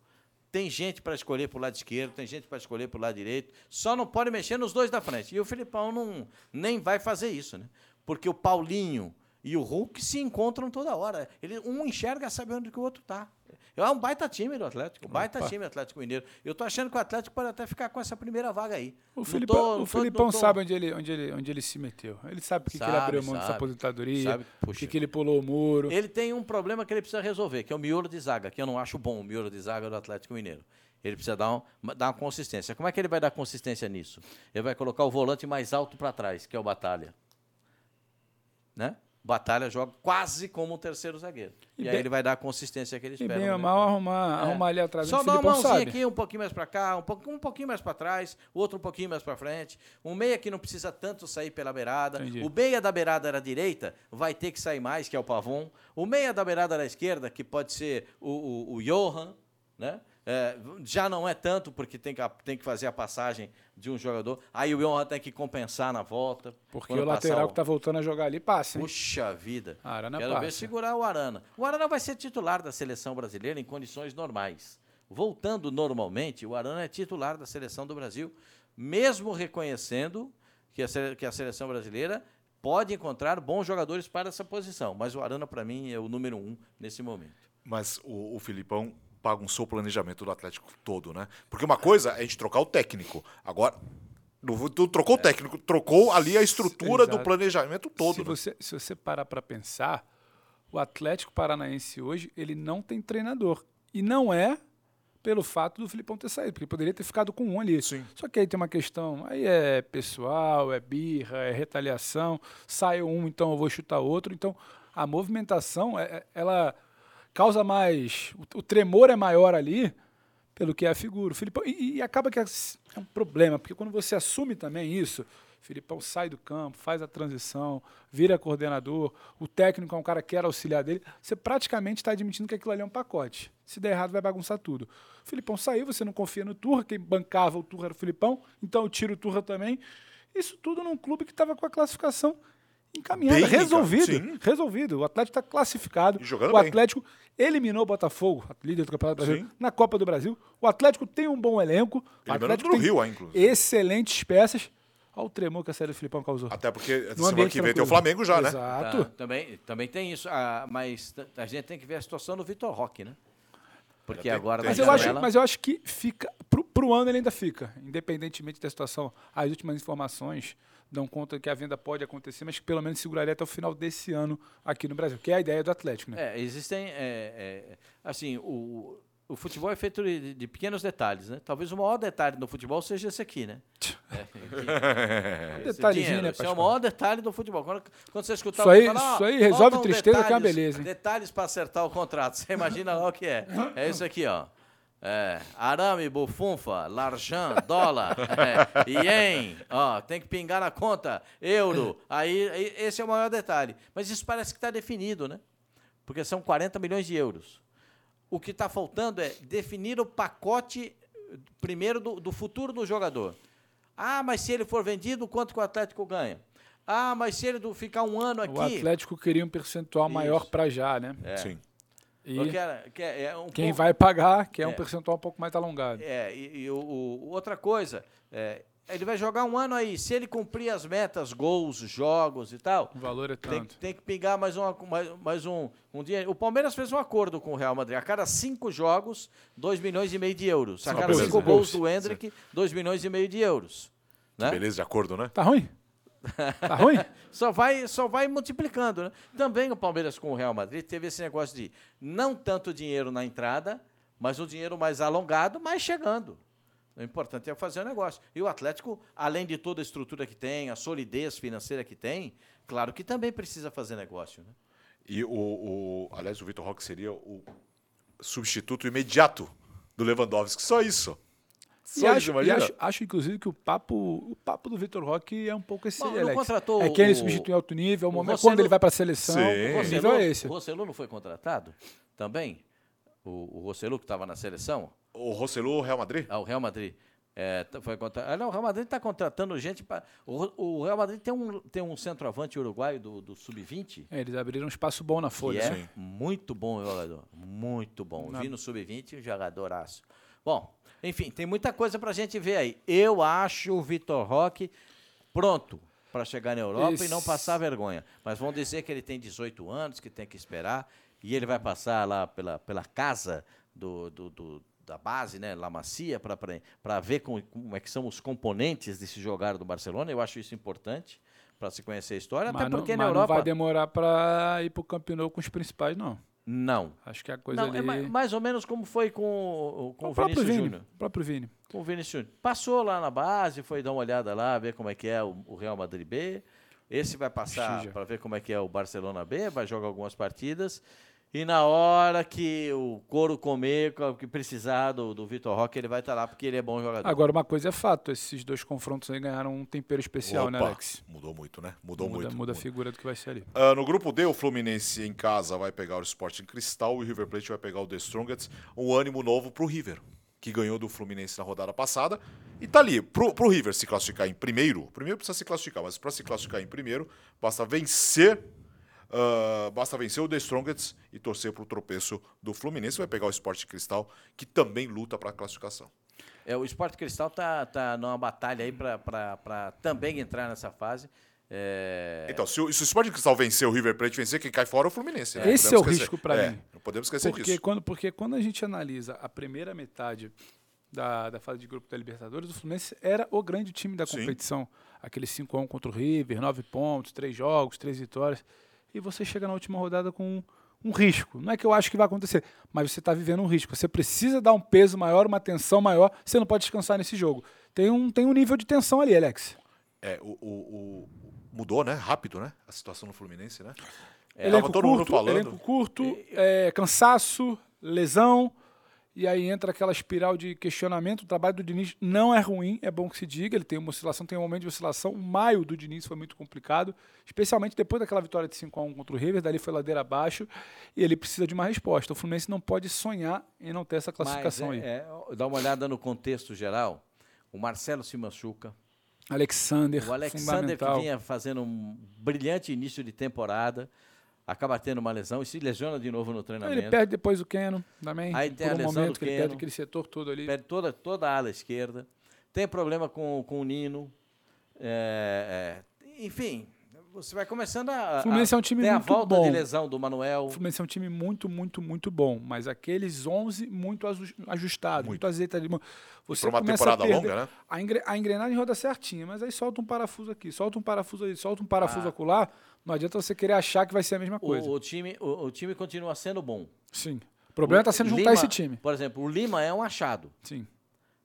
Tem gente para escolher para o lado esquerdo, tem gente para escolher para o lado direito. Só não pode mexer nos dois da frente. E o Filipão não, nem vai fazer isso, né? Porque o Paulinho e o Hulk se encontram toda hora. Ele, um enxerga sabe onde que o outro tá. É um baita time do Atlético, um baita Opa. time Atlético Mineiro. Eu tô achando que o Atlético pode até ficar com essa primeira vaga aí. O Não Filipão, tô- o tô- Filipão não tô- sabe onde ele, onde, ele, onde ele se meteu. Ele sabe por que que ele Sabe, abriu mão dessa sabe. aposentadoria, Sabe, por puxa. que que ele pulou o muro. Ele tem um problema que ele precisa resolver, que é o miolo de zaga, que eu não acho bom o miolo de zaga do Atlético Mineiro. Ele precisa dar, um- dar uma consistência. Como é que ele vai dar consistência nisso? Ele vai colocar o volante mais alto para trás, que é o Batalha. Né? Batalha joga quase como um terceiro zagueiro. E, E aí bem- ele vai dar a consistência que ele E espera. bem ou meio mal arrumar, É. arrumar ali atrás. Só dá uma mãozinha sabe. aqui, um pouquinho mais para cá, um, pouquinho- um pouquinho mais para trás, outro um pouquinho mais para frente. Um meia que não precisa tanto sair pela beirada. Entendi. O meia da beirada da direita vai ter que sair mais, que é o Pavon. O meia da beirada da esquerda, que pode ser o, o, o Johan, né? É, já não é tanto, porque tem que, tem que fazer a passagem de um jogador. Aí o Johan tem que compensar na volta. Porque o lateral passar que tá voltando a jogar ali passa, hein? Puxa vida. A Arana Quero ver passa. segurar o Arana. O Arana vai ser titular da seleção brasileira em condições normais. Voltando normalmente, o Arana é titular da seleção do Brasil, mesmo reconhecendo que a, sele- que a seleção brasileira pode encontrar bons jogadores para essa posição. Mas o Arana, para mim, é o número um nesse momento. Mas o, o Filipão bagunçou o planejamento do Atlético todo, né? Porque uma coisa é a gente trocar o técnico. Agora, não, tu trocou o técnico, trocou ali a estrutura do Exato. planejamento todo. se, né? você, se você parar para pensar, o Atlético Paranaense hoje, ele não tem treinador. E não é pelo fato do Filipão ter saído, porque ele poderia ter ficado com um ali. Sim. Só que aí tem uma questão, aí é pessoal, é birra, é retaliação, saiu um, então eu vou chutar outro. Então, a movimentação, é- é- ela causa mais, o, o tremor é maior ali pelo que é a figura. O Filipão, e, e acaba que é, é um problema, porque quando você assume também isso, Filipão sai do campo, faz a transição, vira coordenador, o técnico é um cara que era auxiliar dele, você praticamente está admitindo que aquilo ali é um pacote. Se der errado, vai bagunçar tudo. O Filipão saiu, você não confia no Turra, quem bancava o Turra era o Filipão, então eu tiro o Turra também. Isso tudo num clube que estava com a classificação encaminhada, Bem resolvido. sim. Resolvido. O Atlético está classificado. E jogando o bem. Atlético eliminou o Botafogo, líder do Campeonato Brasileiro, na Copa do Brasil. O Atlético tem um bom elenco. O Atlético do tem Rio, inclusive. excelentes peças. Olha o tremor que a série do Filipão causou. Até porque No semana que vem tem o. Flamengo já, né? Exato. Tá, também, também tem isso, ah, mas a gente tem que ver a situação do Vitor Roque, né? Porque tem- agora tem Mas eu, acho, mas eu acho que fica. Pro, pro ano ele ainda fica, independentemente da situação. As últimas informações dão conta que a venda pode acontecer, mas que pelo menos seguraria até o final desse ano aqui no Brasil, que é a ideia do Atlético, né? É, existem. é, é, assim, o, o futebol é feito de, de pequenos detalhes, né? Talvez o maior detalhe no futebol seja esse aqui, né? [LAUGHS] É, que- esse Detalhezinho, dinheiro, né, Esse é o maior detalhe do futebol. Quando, quando você escutar Isso aí- falar, isso "Ó, aí resolve tristeza, que é uma detalhes- beleza, hein?" Detalhes para acertar o contrato. Você imagina lá o que é. É isso aqui, ó. É, arame, bufunfa, larjan, dólar, [LAUGHS] é, ien, ó, tem que pingar na conta, euro. Aí, aí esse é o maior detalhe. Mas isso parece que está definido, né? Porque são 40 milhões de euros. O que está faltando é definir o pacote primeiro do, do futuro do jogador. Ah, mas se ele for vendido, quanto que o Atlético ganha? Ah, mas se ele do- ficar um ano aqui. O Atlético queria um percentual maior Isso. para já, né? Sim. E eu quero- que é- é um quem pouco- vai pagar quer um É. percentual um pouco mais alongado. É, e, e o, o- outra coisa, é, ele vai jogar um ano aí. Se ele cumprir as metas, gols, jogos e tal, O valor é tem, tanto. tem que pingar mais, uma, mais, mais um, um dinheiro. O Palmeiras fez um acordo com o Real Madrid. A cada cinco jogos, 2 milhões e meio de euros. A cada cinco gols do Hendrick, 2 milhões e meio de euros. Né? Beleza, de acordo, né? Tá ruim? [LAUGHS] Tá ruim? Só vai, só vai multiplicando. Né? Também o Palmeiras com o Real Madrid teve esse negócio de não tanto dinheiro na entrada, mas um dinheiro mais alongado, mas chegando. O importante é fazer o negócio. E o Atlético, além de toda a estrutura que tem, a solidez financeira que tem, claro que também precisa fazer negócio. Né? E o, o aliás, o Vitor Roque seria o substituto imediato do Lewandowski. Só isso. E acho, e acho, acho, inclusive, que o papo, o papo do Vitor Roque é um pouco esse, Bom, não Alex. contratou É que ele o- substitui alto nível, é o o momento Rossello- quando ele vai para a seleção. Sim. O O nível é esse. O Rossellu não foi contratado também? O, o Rossellu que estava na seleção? O Rossellu, Real Madrid? Ah, o Real Madrid. É, tá- foi contra... ah, não, o Real Madrid está contratando gente para. O, o Real Madrid tem um, tem um centroavante uruguaio do, do Sub-20. É, eles abriram um espaço bom na Que folha. é sim. muito bom jogador. Muito bom. Na- Vi no Sub-20, um jogadoraço. Bom, enfim, tem muita coisa para a gente ver aí. Eu acho o Vitor Roque pronto para chegar na Europa e não passar vergonha. Mas vão dizer que ele tem 18 anos, que tem que esperar, e ele vai passar lá pela, pela casa do, do- do- da base, né, La Macia, para ver como, como é que são os componentes desse jogar do Barcelona. Eu acho isso importante para se conhecer a história, Mas, até não, porque mas na não Europa... vai demorar para ir pro Camp Nou com os principais, não. Não. Acho que a coisa Não, ali... é ma- mais ou menos como foi com, o- com o o próprio Vinícius Vini. Júnior. O próprio Vini. Com o Vinícius Júnior. Passou lá na base, foi dar uma olhada lá, ver como é que é o, o Real Madrid B. Esse vai passar para ver como é que é o Barcelona B, vai jogar algumas partidas. E na hora que o couro comer, que precisar do, do Vitor Roque, ele vai estar lá, porque ele é bom jogador. Agora, uma coisa é fato, esses dois confrontos aí ganharam um tempero especial, né, Opa, Alex? Mudou muito, né? Mudou muda, muito. muda a figura do que vai ser ali. Ah, no grupo D, o Fluminense em casa vai pegar o Sporting Cristal e o River Plate vai pegar o The Strongest. Um ânimo novo pro River, que ganhou do Fluminense na rodada passada. E tá ali, pro, pro River se classificar em primeiro, primeiro precisa se classificar, mas para se classificar em primeiro, basta vencer. Ah, basta vencer o The Strongest e torcer pro tropeço do Fluminense. Vai pegar o Sporting Cristal, que também luta para a classificação. É, o Sport Cristal tá, tá numa batalha aí para também entrar nessa fase. É, Então, se o, se o Sporting Cristal vencer o River Plate vencer, quem cai fora é o Fluminense. né? Esse é o esquecer. risco pra É, mim. Não podemos esquecer Porque disso. quando, porque quando a gente analisa a primeira metade da, da fase de grupo da Libertadores, o Fluminense era o grande time da Sim. competição. Aquele 5x1 contra o River, 9 pontos, 3 jogos, 3 vitórias. E você chega na última rodada com um risco. Não é que eu acho que vai acontecer, mas você está vivendo um risco. Você precisa dar um peso maior, uma tensão maior. Você não pode descansar nesse jogo. Tem um, tem um nível de tensão ali, Alex. É, o, o- o- mudou, né? Rápido, né? A situação no Fluminense, né? elenco Tava todo mundo curto, falando. elenco curto, é, cansaço, lesão, e aí entra aquela espiral de questionamento. O trabalho do Diniz não é ruim, é bom que se diga. Ele tem uma oscilação, tem um momento de oscilação. O maio do Diniz foi muito complicado, especialmente depois daquela vitória de 5 a 1 contra o River, dali foi ladeira abaixo, e ele precisa de uma resposta. O Fluminense não pode sonhar em não ter essa classificação mas aí. é, é, dá uma olhada no contexto geral. O Marcelo se machuca. Alexander, O Alexander que vinha fazendo um brilhante início de temporada, acaba tendo uma lesão e se lesiona de novo no treinamento. Ele perde depois o Keno também, Aí tem por a um lesão momento do que ele Keno. perde aquele setor todo ali. Perde toda, toda a ala esquerda. Tem problema com, com o Nino. É, é, enfim, você vai começando a. O Fluminense a, é um time tem a muito volta bom. de lesão do Manuel. O Fluminense é um time muito, muito, muito bom, mas aqueles 11 muito aju- ajustados, muito, azeitado. Você Pra uma começa temporada a perder- longa, né? A, engre- a engrenagem roda certinha, mas aí solta um parafuso aqui, solta um parafuso ali, solta um parafuso acolá. Não adianta você querer achar que vai ser a mesma coisa. O, o time, o, o time continua sendo bom. Sim. O problema está sendo juntar Lima, esse time. Por exemplo, o Lima é um achado. Sim.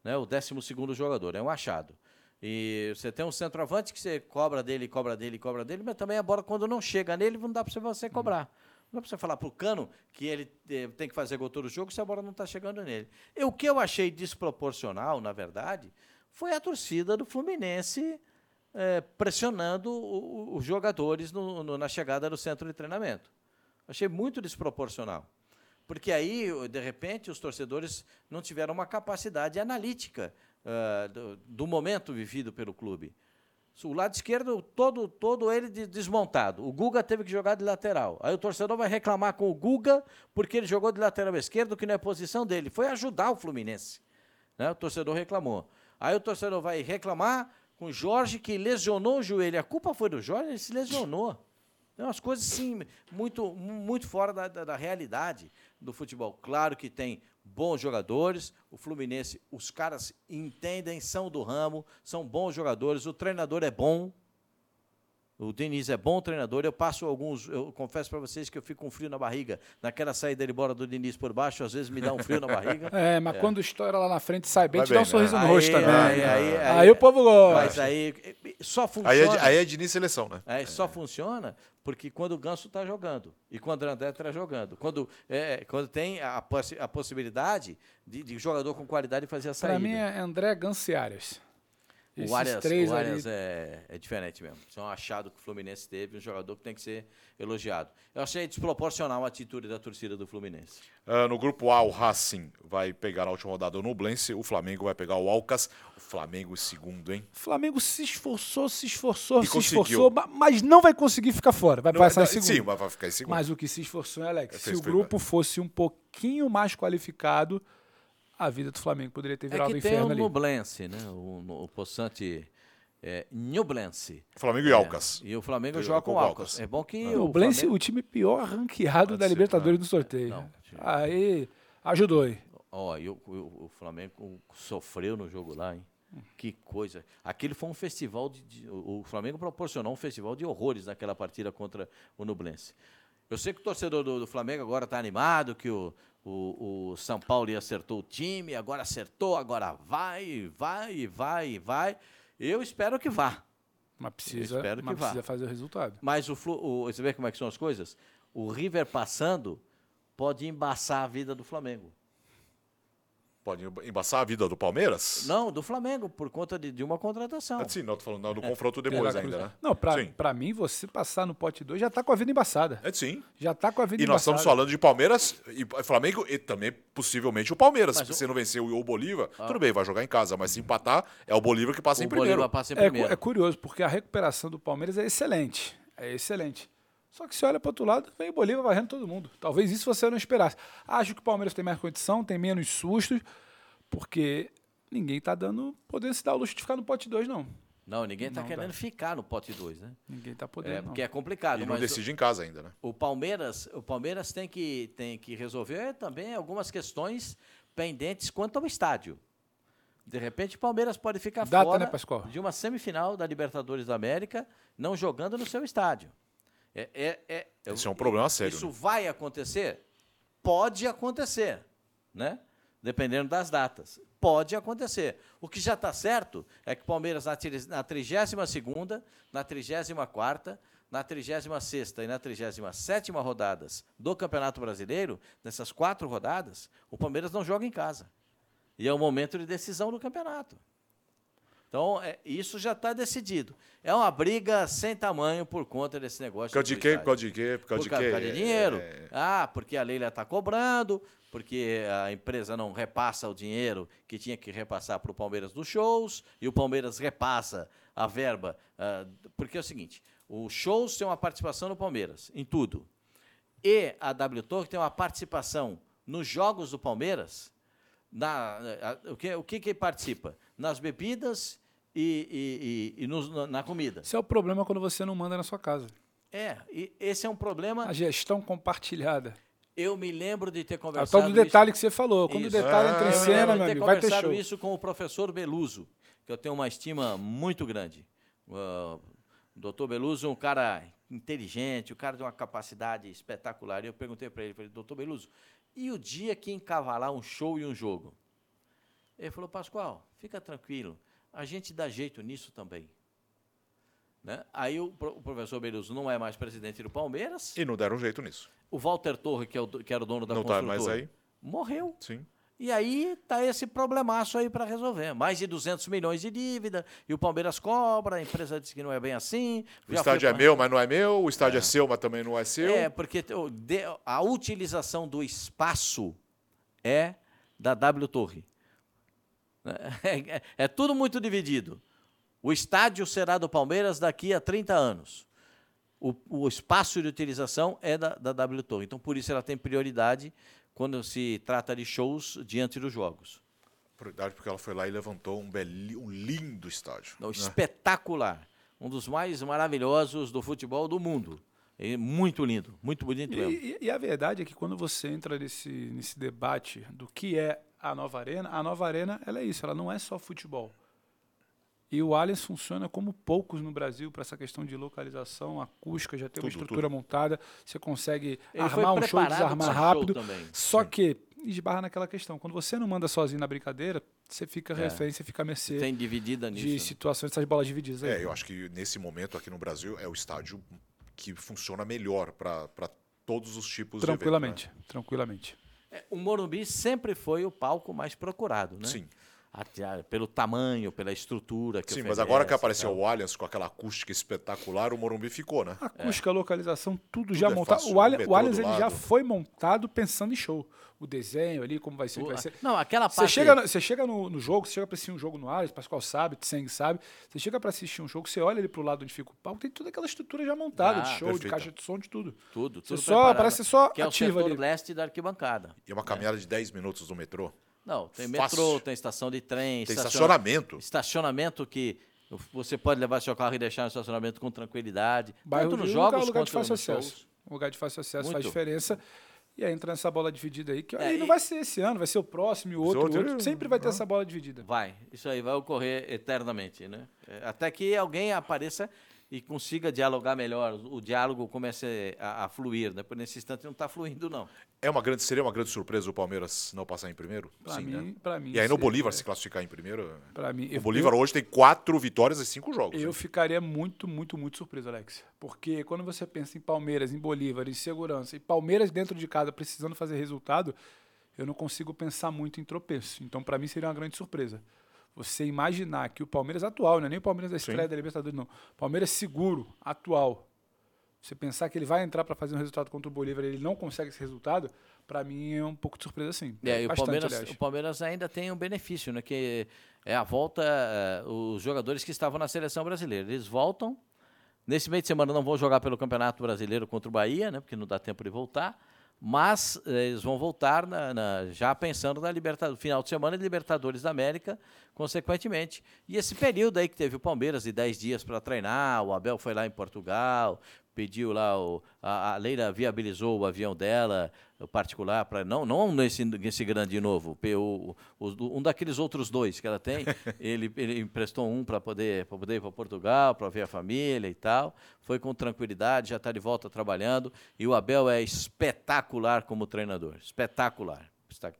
né? O 12 jogador, é um achado. E você tem um centroavante que você cobra dele, cobra dele, cobra dele, mas também a bola, quando não chega nele, não dá para você cobrar. Não dá para você falar para o Cano que ele eh, tem que fazer gol todo jogo se a bola não está chegando nele. E o que eu achei desproporcional, na verdade, foi a torcida do Fluminense eh, pressionando os jogadores no- no- na chegada do centro de treinamento. Achei muito desproporcional. Porque aí, de repente, os torcedores não tiveram uma capacidade analítica ah, do, do momento vivido pelo clube. O lado esquerdo, todo, todo ele de- desmontado. O Guga teve que jogar de lateral. Aí o torcedor vai reclamar com o Guga porque ele jogou de lateral esquerdo, que não é posição dele. Foi ajudar o Fluminense. né? O torcedor reclamou. Aí o torcedor vai reclamar com o Jorge, que lesionou o joelho. A culpa foi do Jorge, ele se lesionou. Tem umas coisas, sim, muito, muito fora da, da, da realidade do futebol. Claro que tem bons jogadores, o Fluminense, os caras entendem, são do ramo, são bons jogadores, o treinador é bom. O Diniz é bom treinador. Eu passo alguns, eu confesso para vocês que eu fico com frio na barriga. Naquela saída ele embora do Diniz por baixo, às vezes me dá um frio na barriga. [LAUGHS] É, mas quando estoura lá na frente e sai bem, Vai te dá um bem, né? sorriso no Aí, rosto também. aí, aí, Aí, aí- o povo gosta. Mas aí só funciona. Aí é, de- aí é Diniz seleção, né? É, só funciona porque quando o Ganso está jogando e quando o André está jogando. Quando, é, quando tem a, possi- a possibilidade de, de jogador com qualidade fazer a saída. mim é André Gans e Arias. Esses o Arias, três o ali. Arias é, é diferente mesmo. Isso é um achado que o Fluminense teve, um jogador que tem que ser elogiado. Eu achei desproporcional a atitude da torcida do Fluminense. Ah, no grupo A, o Racing vai pegar na última rodada o Nublense, o Flamengo vai pegar o Alcas. O Flamengo em segundo, hein? O Flamengo se esforçou, se esforçou, E se conseguiu. esforçou, ma- mas não vai conseguir ficar fora. Vai Não, passar em não, segundo. Sim, mas vai ficar em segundo. Mas o que se esforçou, hein, Alex? É, Se o grupo fosse um pouquinho mais qualificado, a vida do Flamengo poderia ter É virado que o tem inferno o ali. Nublense, né? O, no- o possante é, Nublense. Flamengo e Alcas. E o Flamengo joga com o o Alcas. Alcas. É bom que O o Blense, Flamengo- o time pior ranqueado Pode da ser, Libertadores não. do sorteio. Não. Aí ajudou, hein? Ó, e o, o- o Flamengo sofreu no jogo lá, hein? Que coisa. Aquele foi um festival de, de- O o Flamengo proporcionou um festival de horrores naquela partida contra o Nublense. Eu sei que o torcedor do, do Flamengo agora está animado, que o, o, o São Paulo acertou o time, agora acertou, agora vai, vai, vai, vai. Eu espero que vá. Mas precisa, espero que vá. fazer o resultado. Mas o, o- você vê como é que são as coisas? O River passando pode embaçar a vida do Flamengo. Pode embaçar a vida do Palmeiras? Não, do Flamengo, por conta de, de uma contratação. Ah, sim, não, tô falando do confronto depois ainda, né? Não, pra, Sim. pra mim, você passar no pote 2 já tá com a vida embaçada. É sim. Já tá com a vida E nós embaçada. estamos falando de Palmeiras e Flamengo e também possivelmente o Palmeiras. Mas Se o- você não vencer o o Bolívar, tudo bem, vai jogar em casa. Mas se empatar, é o Bolívar que passa o em primeiro. Bolívar passa em É, primeiro. é curioso, porque a recuperação do Palmeiras é excelente. É excelente. Só que se olha para outro lado, vem o Bolívar varrendo todo mundo. Talvez isso você não esperasse. Acho que o Palmeiras tem mais condição, tem menos sustos, porque ninguém tá dando, podendo se dar o luxo de ficar no pote 2, não. Não, ninguém está Não querendo dá. ficar no pote 2, né? Ninguém tá É, podendo. não. porque é complicado. E não mas decide em casa ainda, né? o, o Palmeiras, o Palmeiras tem que, tem que resolver também algumas questões pendentes quanto ao estádio. De repente, o Palmeiras pode ficar Data, fora né, de uma semifinal da Libertadores da América, não jogando no seu estádio. É, é, é, Esse é um problema sério, Isso né? vai acontecer? Pode acontecer, né? Dependendo das datas. Pode acontecer. O que já está certo é que o Palmeiras na tri- na 32ª, na 34ª, na 36ª e na 37ª rodadas do Campeonato Brasileiro, nessas quatro rodadas, o Palmeiras não joga em casa. E é o momento de decisão do campeonato. Então, é, isso já está decidido. É uma briga sem tamanho por conta desse negócio. Por causa de quê? Por causa de quê? Por causa de por causa de dinheiro. É, Ah, porque a Leila está cobrando, porque a empresa não repassa o dinheiro que tinha que repassar para o Palmeiras dos shows, e o Palmeiras repassa a verba. ah, porque é o seguinte: os shows têm uma participação no Palmeiras, em tudo. E a W Torre tem uma participação nos jogos do Palmeiras. Na, a- o, que, o que, que participa? Nas bebidas e, e- e- e nos- na- na comida. Esse é o problema quando você não manda na sua casa. É, esse é um problema. A gestão compartilhada. Eu me lembro de ter É o conversado. tal do detalhe isso, que você falou. Quando Isso. o detalhe entra em cena, lembro meu de ter amigo, vai ter conversado show. isso com o professor Beluso, que eu tenho uma estima muito grande. O doutor Beluso é um cara inteligente, um cara de uma capacidade espetacular. E eu perguntei para ele, falei, doutor Beluso, e o dia que encavalar um show e um jogo? Ele falou, Pascoal, fica tranquilo, a gente dá jeito nisso também. Né? Aí o, o professor Beluso não é mais presidente do Palmeiras. E não deram jeito nisso. O Walter Torre, que, é o que era o dono da Não tá construtora, mais aí? morreu. Sim. E aí tá esse problemaço aí para resolver. Mais de 200 milhões de dívida, e o Palmeiras cobra, a empresa diz que não é bem assim. O estádio é pra- meu, mas não é meu. O estádio é, seu, mas também não é seu. É, porque a utilização do espaço é da W Torre. É, é- é tudo muito dividido. O estádio será do Palmeiras daqui a 30 anos. O, o espaço de utilização é da, da W Torre. Então, por isso, ela tem prioridade quando se trata de shows diante dos jogos. Prioridade porque ela foi lá e levantou um, beli, um lindo estádio. Não, espetacular. Um dos mais maravilhosos do futebol do mundo. É muito lindo, muito bonito mesmo. E, e, a verdade é que quando você entra nesse, nesse debate do que é a nova arena, a nova arena ela é isso, ela não é só futebol. E o Allianz funciona como poucos no Brasil para essa questão de localização, acústica, já tem tudo, uma estrutura tudo. montada, você consegue Ele armar um show, desarmar rápido. Show só Sim. que esbarra naquela questão, quando você não manda sozinho na brincadeira, você fica é. refém, você fica a mercê tem dividida nisso, de né? situações, essas bolas divididas. Aí. É, eu acho que nesse momento aqui no Brasil é o estádio que funciona melhor para todos os tipos tranquilamente, de evento. Né? Tranquilamente, é, o Morumbi sempre foi o palco mais procurado, né? Sim pelo tamanho, pela estrutura que Sim, oferece, mas agora que apareceu o Allianz com aquela acústica espetacular, o Morumbi ficou, né? Acústica, é. localização, tudo, tudo já é montado. Fácil, o Allianz, o Allianz ele já foi montado pensando em show. O desenho ali, como vai ser. O, vai ser. Não, aquela parte. Você chega, você chega no, no jogo, você chega para assistir um jogo no Allianz, Pascoal sabe, Tseng sabe. Você chega para assistir um jogo, você olha ali pro lado onde fica o palco, tem toda aquela estrutura já montada, ah, de show, perfeita. de caixa de som, de tudo. Tudo, tudo. Você só, parece só que ativa é o ali. leste da arquibancada. E é uma caminhada de 10 minutos do metrô. Não, tem Fácil. metrô, tem estação de trem. Tem estacionamento. Estacionamento que você pode levar seu carro e deixar no estacionamento com tranquilidade. Bairro Tanto nos jogos lugar, lugar de fácil acesso. Shows. Um lugar de fácil acesso Muito. faz diferença. E aí entra nessa bola dividida aí, que é, aí não vai ser esse ano, vai ser o próximo e o outro, outro, outro. Sempre vai ter essa bola dividida. Vai, isso aí vai ocorrer eternamente, né? É, até que alguém apareça e consiga dialogar melhor, o diálogo comece a, a fluir, né? Por nesse instante não está fluindo, não. É uma grande, seria uma grande surpresa o Palmeiras não passar em primeiro? Para mim, né? para mim. E aí no Bolívar é. se classificar em primeiro? Para mim, o Bolívar eu, hoje tem quatro vitórias e cinco jogos. Eu né? ficaria muito, muito, muito surpreso, Alex. Porque quando você pensa em Palmeiras, em Bolívar, em segurança, e Palmeiras dentro de casa precisando fazer resultado, eu não consigo pensar muito em tropeço. Então, para mim, seria uma grande surpresa você imaginar que o Palmeiras atual, não é nem o Palmeiras da estreia Sim. da Libertadores, não. Palmeiras seguro, atual. Você pensar que ele vai entrar para fazer um resultado contra o Bolívar e ele não consegue esse resultado, para mim é um pouco de surpresa sim. É, o, Palmeiras, o Palmeiras ainda tem um benefício, né? Que é a volta, uh, os jogadores que estavam na seleção brasileira. Eles voltam. Nesse meio de semana não vão jogar pelo Campeonato Brasileiro contra o Bahia, né? Porque não dá tempo de voltar mas eh, eles vão voltar na, na, já pensando na final de semana de Libertadores da América, consequentemente. E esse período aí que teve o Palmeiras de 10 dias para treinar, o Abel foi lá em Portugal, pediu lá, o, a, a Leila viabilizou o avião dela, o particular, para não, não nesse, nesse grande novo, o, o, um daqueles outros dois que ela tem, [LAUGHS] ele, ele emprestou um para poder, poder ir para Portugal, para ver a família e tal, foi com tranquilidade, já está de volta trabalhando, e o Abel é espetacular como treinador, espetacular.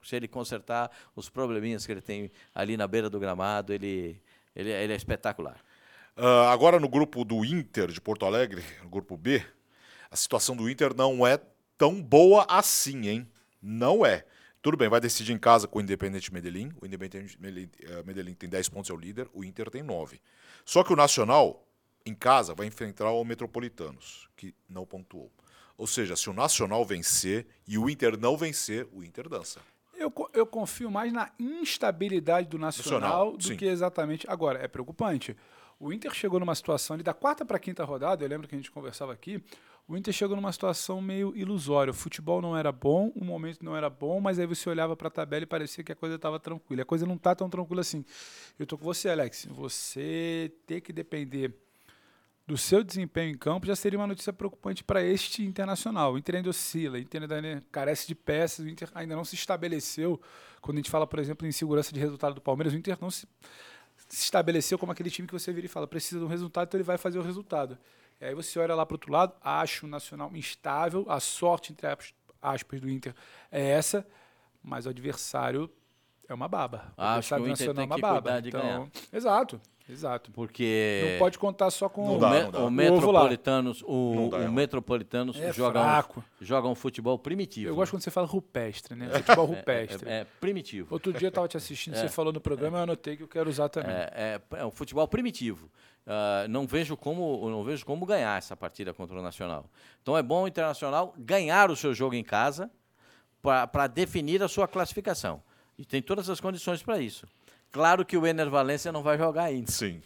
Se ele consertar os probleminhas que ele tem ali na beira do gramado, ele, ele, ele é espetacular. Uh, agora no grupo do Inter de Porto Alegre, no grupo B, a situação do Inter não é tão boa assim, hein? Não é. Tudo bem, vai decidir em casa com o Independente Medellín. O Independente eh, Medellín tem 10 pontos, é o líder. O Inter tem 9. Só que o Nacional, em casa, vai enfrentar o Metropolitanos, que não pontuou. Ou seja, se o Nacional vencer e o Inter não vencer, o Inter dança. Eu, eu confio mais na instabilidade do Nacional, Nacional do sim. que exatamente. Agora, é preocupante. O Inter chegou numa situação ali da quarta para quinta rodada, eu lembro que a gente conversava aqui, o Inter chegou numa situação meio ilusória. O futebol não era bom, o momento não era bom, mas aí você olhava para a tabela e parecia que a coisa estava tranquila. A coisa não está tão tranquila assim. Eu tô com você, Alex. Você ter que depender do seu desempenho em campo já seria uma notícia preocupante para este internacional. O Inter ainda oscila, o Inter ainda carece de peças, o Inter ainda não se estabeleceu. Quando a gente fala, por exemplo, em segurança de resultado do Palmeiras, o Inter não se se estabeleceu como aquele time que você vira e fala, precisa de um resultado, então ele vai fazer o resultado. E aí você olha lá para o outro lado, acho o Nacional instável, a sorte, entre aspas, do Inter é essa, mas o adversário é uma baba. O acho que o Inter tem é uma que baba. de então, ganhar. Exato. Exato. Porque não pode contar só com o, dá, me, o Metropolitanos, o, dá, o Metropolitanos é joga, um, joga um futebol primitivo. Eu gosto quando você fala rupestre, né? Futebol [LAUGHS] é, rupestre. É, é, é, primitivo. Outro dia eu estava te assistindo, é. você falou no programa, eu anotei que eu quero usar também. É, é, é um futebol primitivo. Uh, não vejo como não vejo como ganhar essa partida contra o Nacional. Então é bom o Internacional ganhar o seu jogo em casa para definir a sua classificação. E tem todas as condições para isso. Claro que o Ener Valência não vai jogar ainda. Sim.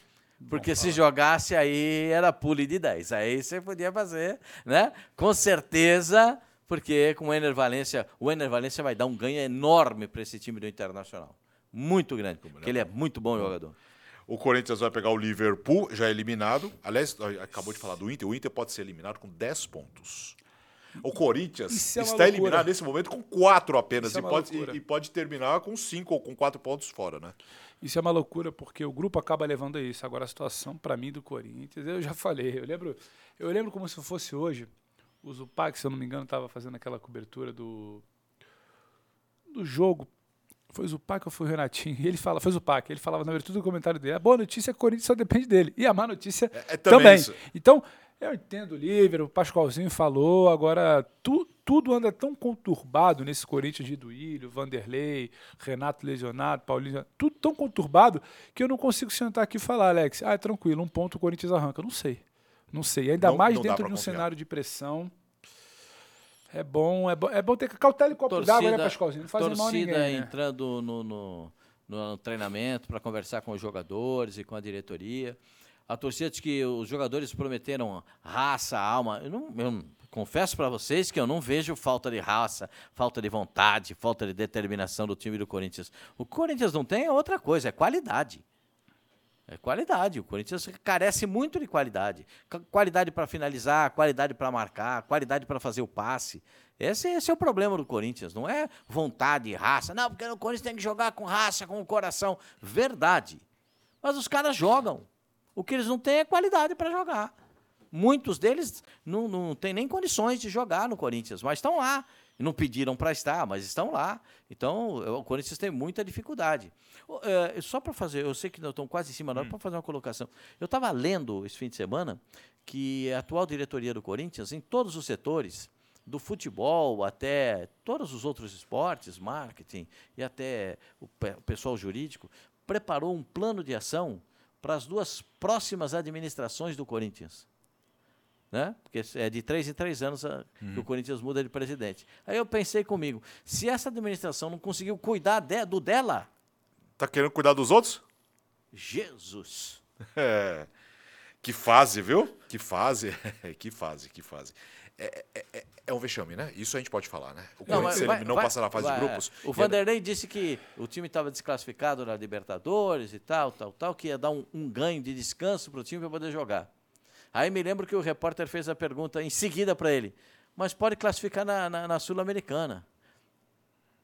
Porque se jogasse aí era pule de 10. Aí você podia fazer, né? Com certeza, porque com o Ener Valência, o Ener Valência vai dar um ganho enorme para esse time do Internacional. Muito grande, porque ele é muito bom jogador. O Corinthians vai pegar o Liverpool, já eliminado. Aliás, acabou de falar do Inter. O Inter pode ser eliminado com 10 pontos. O Corinthians é está loucura. eliminado nesse momento com 4 apenas. É e, pode, e, e pode terminar com 5 ou com 4 pontos fora, né? Isso é uma loucura, porque o grupo acaba levando a isso. Agora, a situação, para mim, do Corinthians, eu já falei. Eu lembro, eu lembro como se fosse hoje. O Zupac, se eu não me engano, estava fazendo aquela cobertura do, do jogo. Foi o Zupac ou foi o Renatinho? E ele fala, foi o Zupac. Ele falava na abertura do comentário dele: a boa notícia é que o Corinthians só depende dele. E a má notícia É- é também também. isso. Então, eu entendo o Líver, o Pascoalzinho falou. Agora, tu- tudo anda tão conturbado nesse Corinthians de Duílio, Vanderlei, Renato lesionado, Paulinho. Tudo tão conturbado que eu não consigo sentar aqui e falar, Alex. Ah, é tranquilo, um ponto o Corinthians arranca. Não sei. Não sei. Ainda Não- mais não dentro de um confiar. cenário de pressão. É bom, é bom, é bom ter cautela e copo d'água, né, Pascoalzinho? Não faz mal a torcida ninguém. né? entrando no, no, no treinamento para conversar com os jogadores e com a diretoria. A torcida diz que os jogadores prometeram raça, alma. Eu, não, eu confesso para vocês que eu não vejo falta de raça, falta de vontade, falta de determinação do time do Corinthians. O Corinthians não tem outra coisa, é qualidade. É qualidade. O Corinthians carece muito de qualidade. Qualidade para finalizar, qualidade para marcar, qualidade para fazer o passe. Esse, esse é o problema do Corinthians. Não é vontade, raça. Não, porque o Corinthians tem que jogar com raça, com o coração. Verdade. Mas os caras jogam. O que eles não têm é qualidade para jogar. Muitos deles não, não têm nem condições de jogar no Corinthians, mas estão lá. Não pediram para estar, mas estão lá. Então, o Corinthians tem muita dificuldade. Eh, só para fazer, eu sei que nós estamos quase em cima da hora, para fazer uma colocação. Eu estava lendo esse fim de semana que a atual diretoria do Corinthians, em todos os setores, do futebol até todos os outros esportes, marketing e até o pessoal jurídico, preparou um plano de ação para as duas próximas administrações do Corinthians. Né? Porque é de três em três anos a- que o Corinthians muda de presidente. Aí eu pensei comigo, se essa administração não conseguiu cuidar de- do dela, Tá querendo cuidar dos outros? Jesus! [LAUGHS] É. Que fase, viu? Que fase. [LAUGHS] que fase, que fase. É, é- é- é um vexame, né? Isso a gente pode falar, né? O Corinthians ele vai- não vai- passa na fase vai- de grupos. O Vanderlei disse que o time estava desclassificado na Libertadores e tal, tal, tal, que ia dar um, um ganho de descanso para o time para poder jogar. Aí me lembro que o repórter fez a pergunta em seguida para ele, mas pode classificar na, na- na Sul-Americana.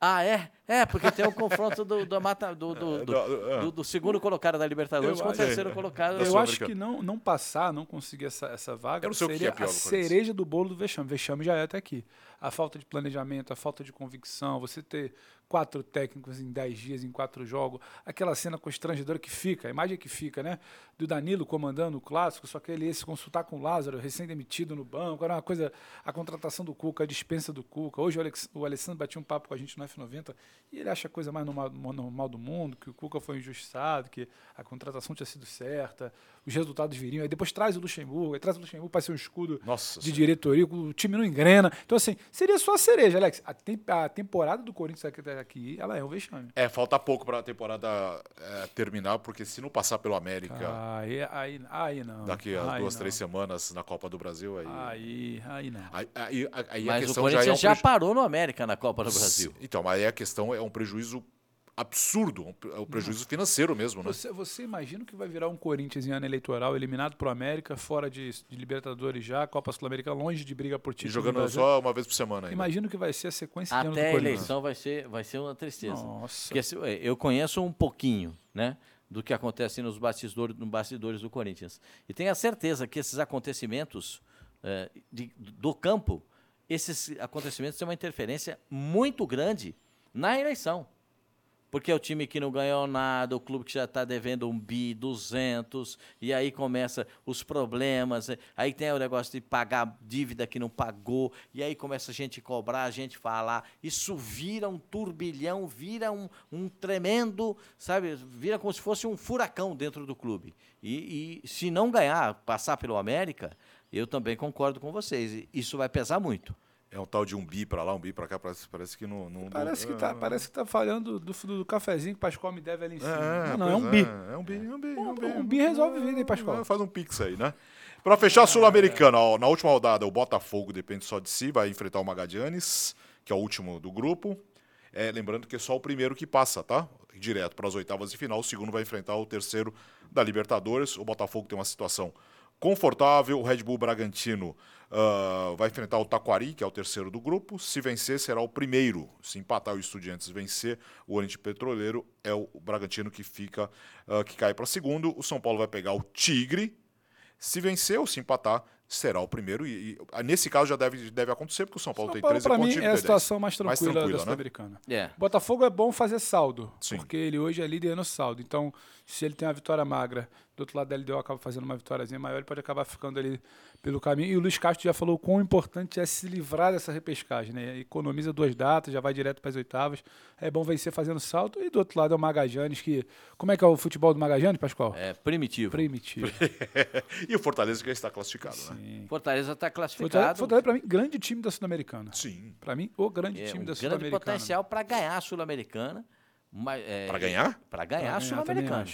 Ah, é? É, porque tem o confronto do, do, mata- do, do, do- do- do- do segundo colocado da Libertadores Eu com o terceiro colocado. Da Eu acho que não, não passar, não conseguir essa, essa vaga, seria é pior a cereja do bolo do vexame. Vexame já é até aqui. A falta de planejamento, a falta de convicção, você ter quatro técnicos em dez dias, em quatro jogos, aquela cena constrangedora que fica, a imagem que fica, né? Do Danilo comandando o clássico, só que ele ia se consultar com o Lázaro, recém-demitido no banco, era uma coisa, a contratação do Cuca, a dispensa do Cuca. Hoje o, Alex, o Alessandro batia um papo com a gente no F90 e ele acha a coisa mais normal, normal do mundo, que o Cuca foi injustiçado, que a contratação tinha sido certa, os resultados viriam. Aí depois traz o Luxemburgo, aí traz o Luxemburgo para ser um escudo Nossa de Senhora. diretoria, o time não engrena. Então, assim, seria só a cereja, Alex. A, tem- a temporada do Corinthians aqui, aqui, ela é um vexame. É, falta pouco para a temporada é, terminar, porque se não passar pelo América Aí, aí, aí não. daqui a aí duas, não. três semanas na Copa do Brasil, aí. Aí, aí não. Aí, aí- aí a Mas o questão já é um Corinthians já preju- parou no América na Copa do Brasil. Então, mas aí a questão é um prejuízo absurdo, um é um prejuízo financeiro mesmo, né? Você, você imagina que vai virar um Corinthians em ano eleitoral, eliminado pro América, fora de, de Libertadores já, Copa Sul-Americana, longe de briga por E título. no jogando só uma vez por semana ainda. Imagina o que vai ser a sequência de ano do Até a eleição vai ser, vai ser uma tristeza. Nossa. Porque se- eu conheço um pouquinho, né, do que acontece nos bastidores, nos bastidores do Corinthians. E tenho a certeza que esses acontecimentos eh, de- do campo, esses acontecimentos têm uma interferência muito grande na eleição. Porque é o time que não ganhou nada, o clube que já está devendo um bi, 200, e aí começa os problemas, eh, aí tem o negócio de pagar dívida que não pagou, e aí começa a gente cobrar, a gente falar, isso vira um turbilhão, vira um, um tremendo, sabe, vira como se fosse um furacão dentro do clube. E, e se não ganhar, passar pelo América, eu também concordo com vocês, isso vai pesar muito. É um tal de um bi pra lá, um bi pra cá, parece, parece que não. não Parece que, é, tá, parece que tá falhando do, do, do cafezinho que o Pascoal me deve ali em cima. É, não, não, é um bi. É um bi, é um bi. é Um- Um, bi, um bi resolve vida, hein, Pascoal? É, Faz um pix aí, né? Pra fechar a Sul-Americana, na última rodada, o Botafogo depende só de si, vai enfrentar o Magadianes, que é o último do grupo. É, lembrando que é só o primeiro que passa, tá? Direto para as oitavas de final. O segundo vai enfrentar o terceiro da Libertadores. O Botafogo tem uma situação confortável. O Red Bull Bragantino ah, vai enfrentar o Taquari, que é o terceiro do grupo. Se vencer, será o primeiro. Se empatar o Estudiantes vencer, o Oriente Petroleiro é o Bragantino que fica, ah, que cai para segundo. O São Paulo vai pegar o Tigre. Se vencer ou se empatar, será o primeiro. E, e, ah, nesse caso já deve, deve acontecer, porque o São Paulo São tem Paulo, 13 pra pontos. mim, Tigre é a tem 10. situação mais tranquila, da tranquila, né? Sul-Americana. É. Botafogo é bom fazer saldo, Sim. porque ele hoje é líder no saldo. Então, se ele tem uma vitória magra, do outro lado da LDO acaba fazendo uma vitóriazinha maior, ele pode acabar ficando ali pelo caminho. E o Luiz Castro já falou o quão importante é se livrar dessa repescagem, né? Economiza duas datas, já vai direto para as oitavas. É bom vencer fazendo salto. E do outro lado é o Magajanes, que. Como é que é o futebol do Magajanes, Pascoal? É primitivo. Primitivo. [LAUGHS] e o Fortaleza que já está classificado, né? Sim. Fortaleza está Fortaleza, classificado. Fortaleza, pra mim, grande time da Sul-Americana. Sim. Pra mim, o grande É, time um da grande Sul-Americana. potencial para ganhar a Sul-Americana. é, Para ganhar? Para ganhar a ganhar, também Sul-Americana.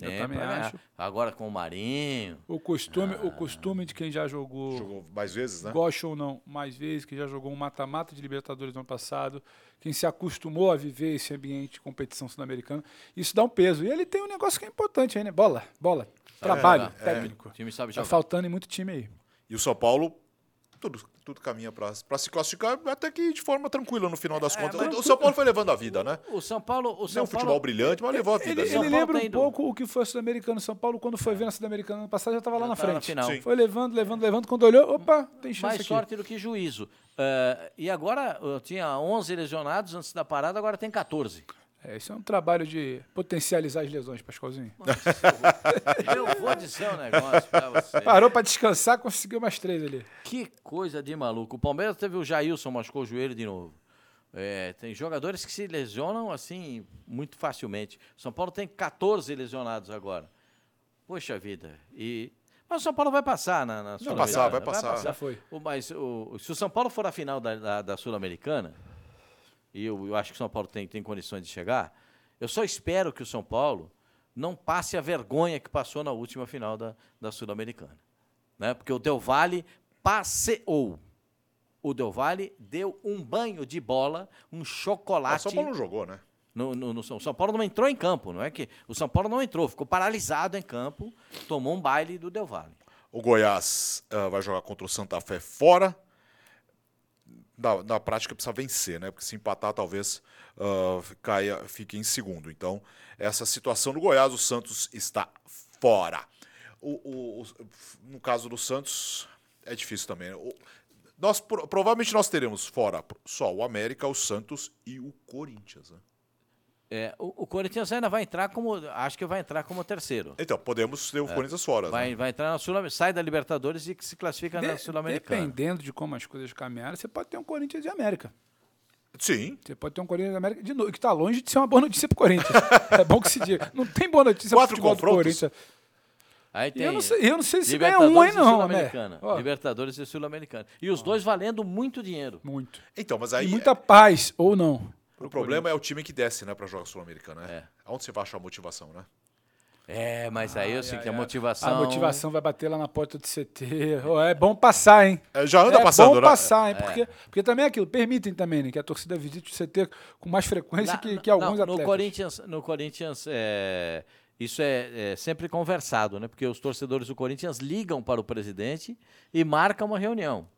Eu É, também pra acho. Agora com o Marinho. O costume, o costume de quem já jogou, Jogou mais vezes, né? gosta ou não, mais vezes, que já jogou um mata-mata de Libertadores no ano passado, quem se acostumou a viver esse ambiente de competição sul-americana, isso dá um peso. E ele tem um negócio que é importante aí, né? Bola, bola, trabalho jogar. técnico. O time sabe Tá jogar. faltando em muito time aí. E o São Paulo, tudo, tudo caminha para se classificar, até que de forma tranquila no final das contas. mas- O São Paulo foi levando a vida, né? O São Paulo. O Não é São um futebol Paulo, brilhante, mas levou a vida. Ele, né? São ele lembra tá um pouco o que foi o sul-americano São Paulo quando foi ver na sul-americana ano passado, já estava lá na tava na frente. final. Sim. Foi levando, levando, levando. Quando olhou, opa, tem chance mais aqui. sorte do que juízo. Eh, e agora eu tinha 11 lesionados antes da parada, agora tem 14. É, isso é um trabalho de potencializar as lesões, Pascoalzinho. Eu vou dizer um negócio pra você. Parou para descansar, conseguiu mais três ali. Que coisa de maluco. O Palmeiras teve o Jailson, machucou o joelho de novo. É, tem jogadores que se lesionam assim muito facilmente. São Paulo tem 14 lesionados agora. Poxa vida. E mas o São Paulo vai passar na, na Sul-Americana. passar, vai passar. Já foi. O- mas o- se o São Paulo for a final da, da, da Sul-Americana, e eu, eu acho que o São Paulo tem, tem condições de chegar, eu só espero que o São Paulo não passe a vergonha que passou na última final da, da Sul-Americana. Né? Porque o Del Valle passeou. O Del Valle deu um banho de bola, um Ah, O chocolate. São Paulo não jogou, né? No, no- no São Paulo não entrou em campo, não é que o São Paulo não entrou, ficou paralisado em campo, tomou um baile do Del Valle. O Goiás ah, vai jogar contra o Santa Fé fora. Na, na prática precisa vencer, né? Porque se empatar, talvez ah, caia, fique em segundo. Então, essa situação do Goiás, o Santos está fora. O, o- o- no caso do Santos, é difícil também. né? O- nós, pro- provavelmente nós teremos fora só o América, o Santos e o Corinthians. né? É, o, o Corinthians ainda vai entrar como. Acho que vai entrar como terceiro. Então, podemos ter o Corinthians fora. né? Vai, vai entrar na Sul sai da Libertadores e se classifica na De- Sul-Americana. Dependendo de como as coisas caminharem, você pode ter um Corinthians e América. Sim. Você pode ter um Corinthians e América de novo, que está longe de ser uma boa notícia pro Corinthians. [LAUGHS] é bom que se diga. Não tem boa notícia do confrontos? Corinthians. Aí E tem eu não sei, eu não sei se ganha um aí, e não, né? Sul-Americana. Ó, Libertadores e Sul-Americana. E os dois valendo muito dinheiro. Muito. Então, mas E aí muita paz, ou não. O problema é o time que desce, né, para jogar Sul-Americana, né? É. Aonde você vai achar a motivação, né? É, mas aí eu sei Ai, que a motivação. A motivação vai bater lá na porta do CT. É bom passar, hein? É, já anda é passando, bom né? passar, hein? Porque, porque também é aquilo, permitem também, né? Que a torcida visite o CT com mais frequência Na- que, que alguns não, atletas. No Corinthians, no Corinthians é, isso é, é sempre conversado, né? Porque os torcedores do Corinthians ligam para o presidente e marcam uma reunião.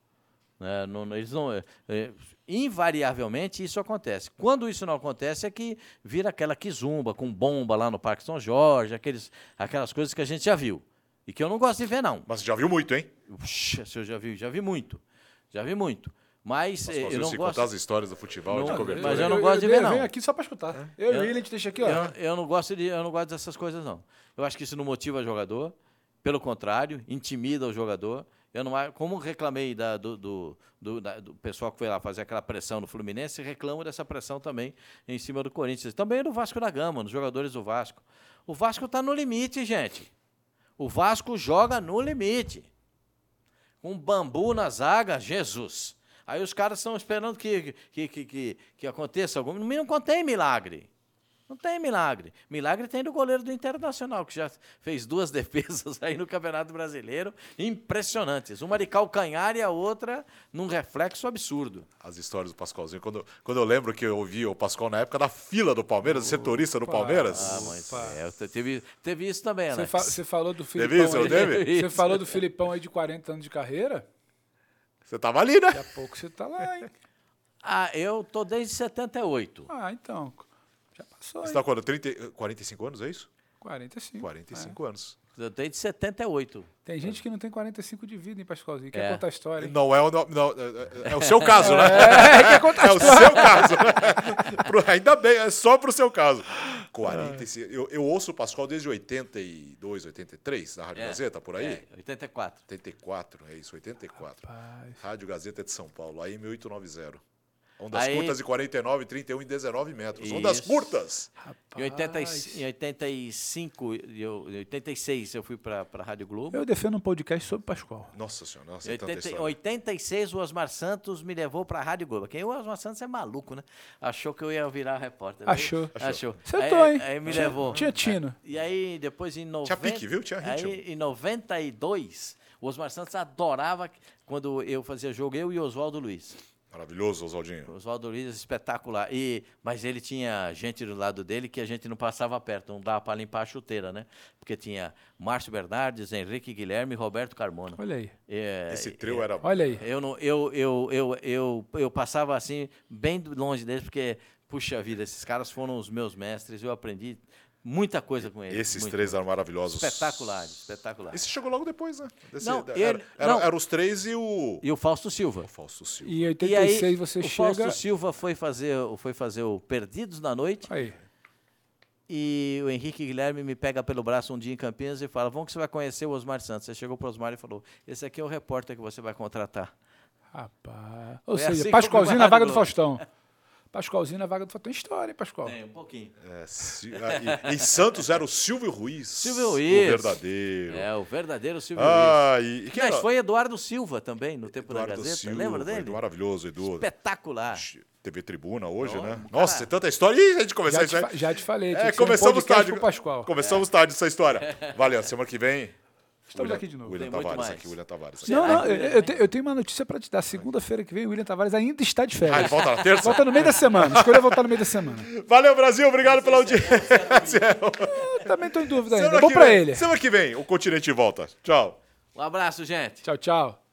Né? Não- não- eles não, é, é, invariavelmente isso acontece. Quando isso não acontece é que vira aquela quizumba com bomba lá no Parque São Jorge, aqueles, aquelas coisas que a gente já viu. E que eu não gosto de ver, não. Mas já viu muito, hein? Puxa, se eu já vi, já vi muito. Já vi muito. Mas eh, eu não se gosto. contar as histórias do futebol, de Não, cobertura. mas eu não gosto de ver, não. venho aqui só pra escutar. Eu e o Eu- gente deixa aqui, ó. Eu, eu não gosto de, eu não gosto dessas coisas não. Eu acho que isso não motiva o jogador. Pelo contrário, intimida o jogador. Eu não, como reclamei da- do, do, do- da- do pessoal que foi lá fazer aquela pressão no Fluminense, reclamo dessa pressão também em cima do Corinthians. Também no Vasco da Gama, nos jogadores do Vasco. O Vasco está no limite, gente. O Vasco joga no limite. Com bambu na zaga, Jesus. Aí os caras estão esperando que, que, que, que, que aconteça algum. Não contém milagre. Não tem milagre. Milagre tem do goleiro do Internacional, que já fez duas [LAUGHS] defesas aí no Campeonato Brasileiro, impressionantes. Uma de calcanhar e a outra num reflexo absurdo. As histórias do Pascoalzinho. Quando, quando eu lembro que eu ouvi o Pascoal na época da fila do Palmeiras, setorista do Palmeiras. Ah, mas é, teve, teve isso também, Você, Alex. fa- você falou do Teve Filipão. isso, não aí- teve? [LAUGHS] Você falou do Filipão aí de 40 anos de carreira? Você tava ali, né? Daqui a pouco você tá lá, hein? Ah, eu tô desde 78. Ah, então. Já passou, Você tá quando? 30, 45 anos, é isso? 45. 45 anos. Eu desde 78. Tem gente que não tem 45 de vida, hein, Pascoalzinho? Quer É. contar a história, hein? Não é o, não, não, é, é o seu [LAUGHS] caso, né? É, quer contar [LAUGHS] É a o história. seu caso. [LAUGHS] Pro- ainda bem, é só pro seu caso. 45. Eu, eu ouço o Pascoal desde 82, 83, na Rádio É, Gazeta, por aí. É, 84. 84, é isso, 84. Rapaz. Rádio Gazeta de São Paulo, AM 890. Ondas Aí- curtas de 49, 31 e 19 metros. Ondas Isso. curtas. Em, 80, e- em 85, e eu, em 86 eu fui para a Rádio Globo. Eu defendo um podcast sobre Pascoal. Nossa senhora, nossa, Em é tanta 80, história. 86, o Osmar Santos me levou para a Rádio Globo. Quem o Osmar Santos é maluco, né? Achou que eu ia virar repórter. né? Achou. Achou. Acertou, aí, hein? Aí me Tinha- levou. tinha tino. E aí, depois em 90... pique, viu? Tinha ritmo. Aí, em 92, o Osmar Santos adorava quando eu fazia jogo, eu e Oswaldo Luiz. Maravilhoso, Oswaldinho. Oswaldo Luiz, espetacular. E, mas ele tinha gente do lado dele que a gente não passava perto, não dava para limpar a chuteira, né? Porque tinha Márcio Bernardes, Henrique Guilherme e Roberto Carmona. Olha aí. É, Esse trio era. Olha aí. eu, não, eu, eu, eu, eu, eu passava assim, bem longe deles, porque, puxa vida, esses caras foram os meus mestres, eu aprendi muita coisa com eles. Esses muito. três eram maravilhosos. Espetaculares, espetaculares. Esse chegou logo depois, né? Desse- Não, era, ele- era- não. eram os três e o. E o Fausto Silva. O Fausto Silva. E em E 86 aí, você o chega. Fausto Silva foi fazer, foi fazer o Perdidos na Noite. Aí. E o Henrique Guilherme me pega pelo braço um dia em Campinas e fala: Vamos que você vai conhecer o Osmar Santos. Você chegou para o Osmar e falou: Esse aqui é o repórter que você vai contratar. Rapaz. Ou Foi seja, assim Pascoalzinho na vaga do Faustão. [LAUGHS] Pascoalzinho na vaga do. Tem história, hein, Pascoal? Tem, um pouquinho. É, Si- ah, e- em Santos era o Silvio Ruiz. Silvio O Ruiz. verdadeiro. É, o verdadeiro Silvio Ah, Luiz. e, e Mas era? foi Eduardo Silva também, no tempo Eduardo da Gazeta. Silva, Lembra dele? Maravilhoso, Edu. Espetacular. TV Tribuna hoje, Oh, né? cara. Nossa, tem tanta história. Ih, a gente começar Já isso aí. já te falei. É, um começamos podcast tarde. Pascoal. Começamos tarde essa história. [LAUGHS] Valeu, semana que vem. Estamos William- aqui de novo. William Tem Tavares aqui, William Tavares. aqui. Não, não, eu, eu te- eu tenho uma notícia pra te dar. Segunda-feira que vem, o William Tavares ainda está de Ah, ele férias. volta na terça? Volta no meio da semana. Escolheu voltar no meio da semana. Valeu, Brasil. Obrigado pela audiência. [LAUGHS] Eu também tô em dúvida ainda. Semana Bom vem- ele. Semana que vem, o continente volta. Tchau. Um abraço, gente. Tchau, tchau.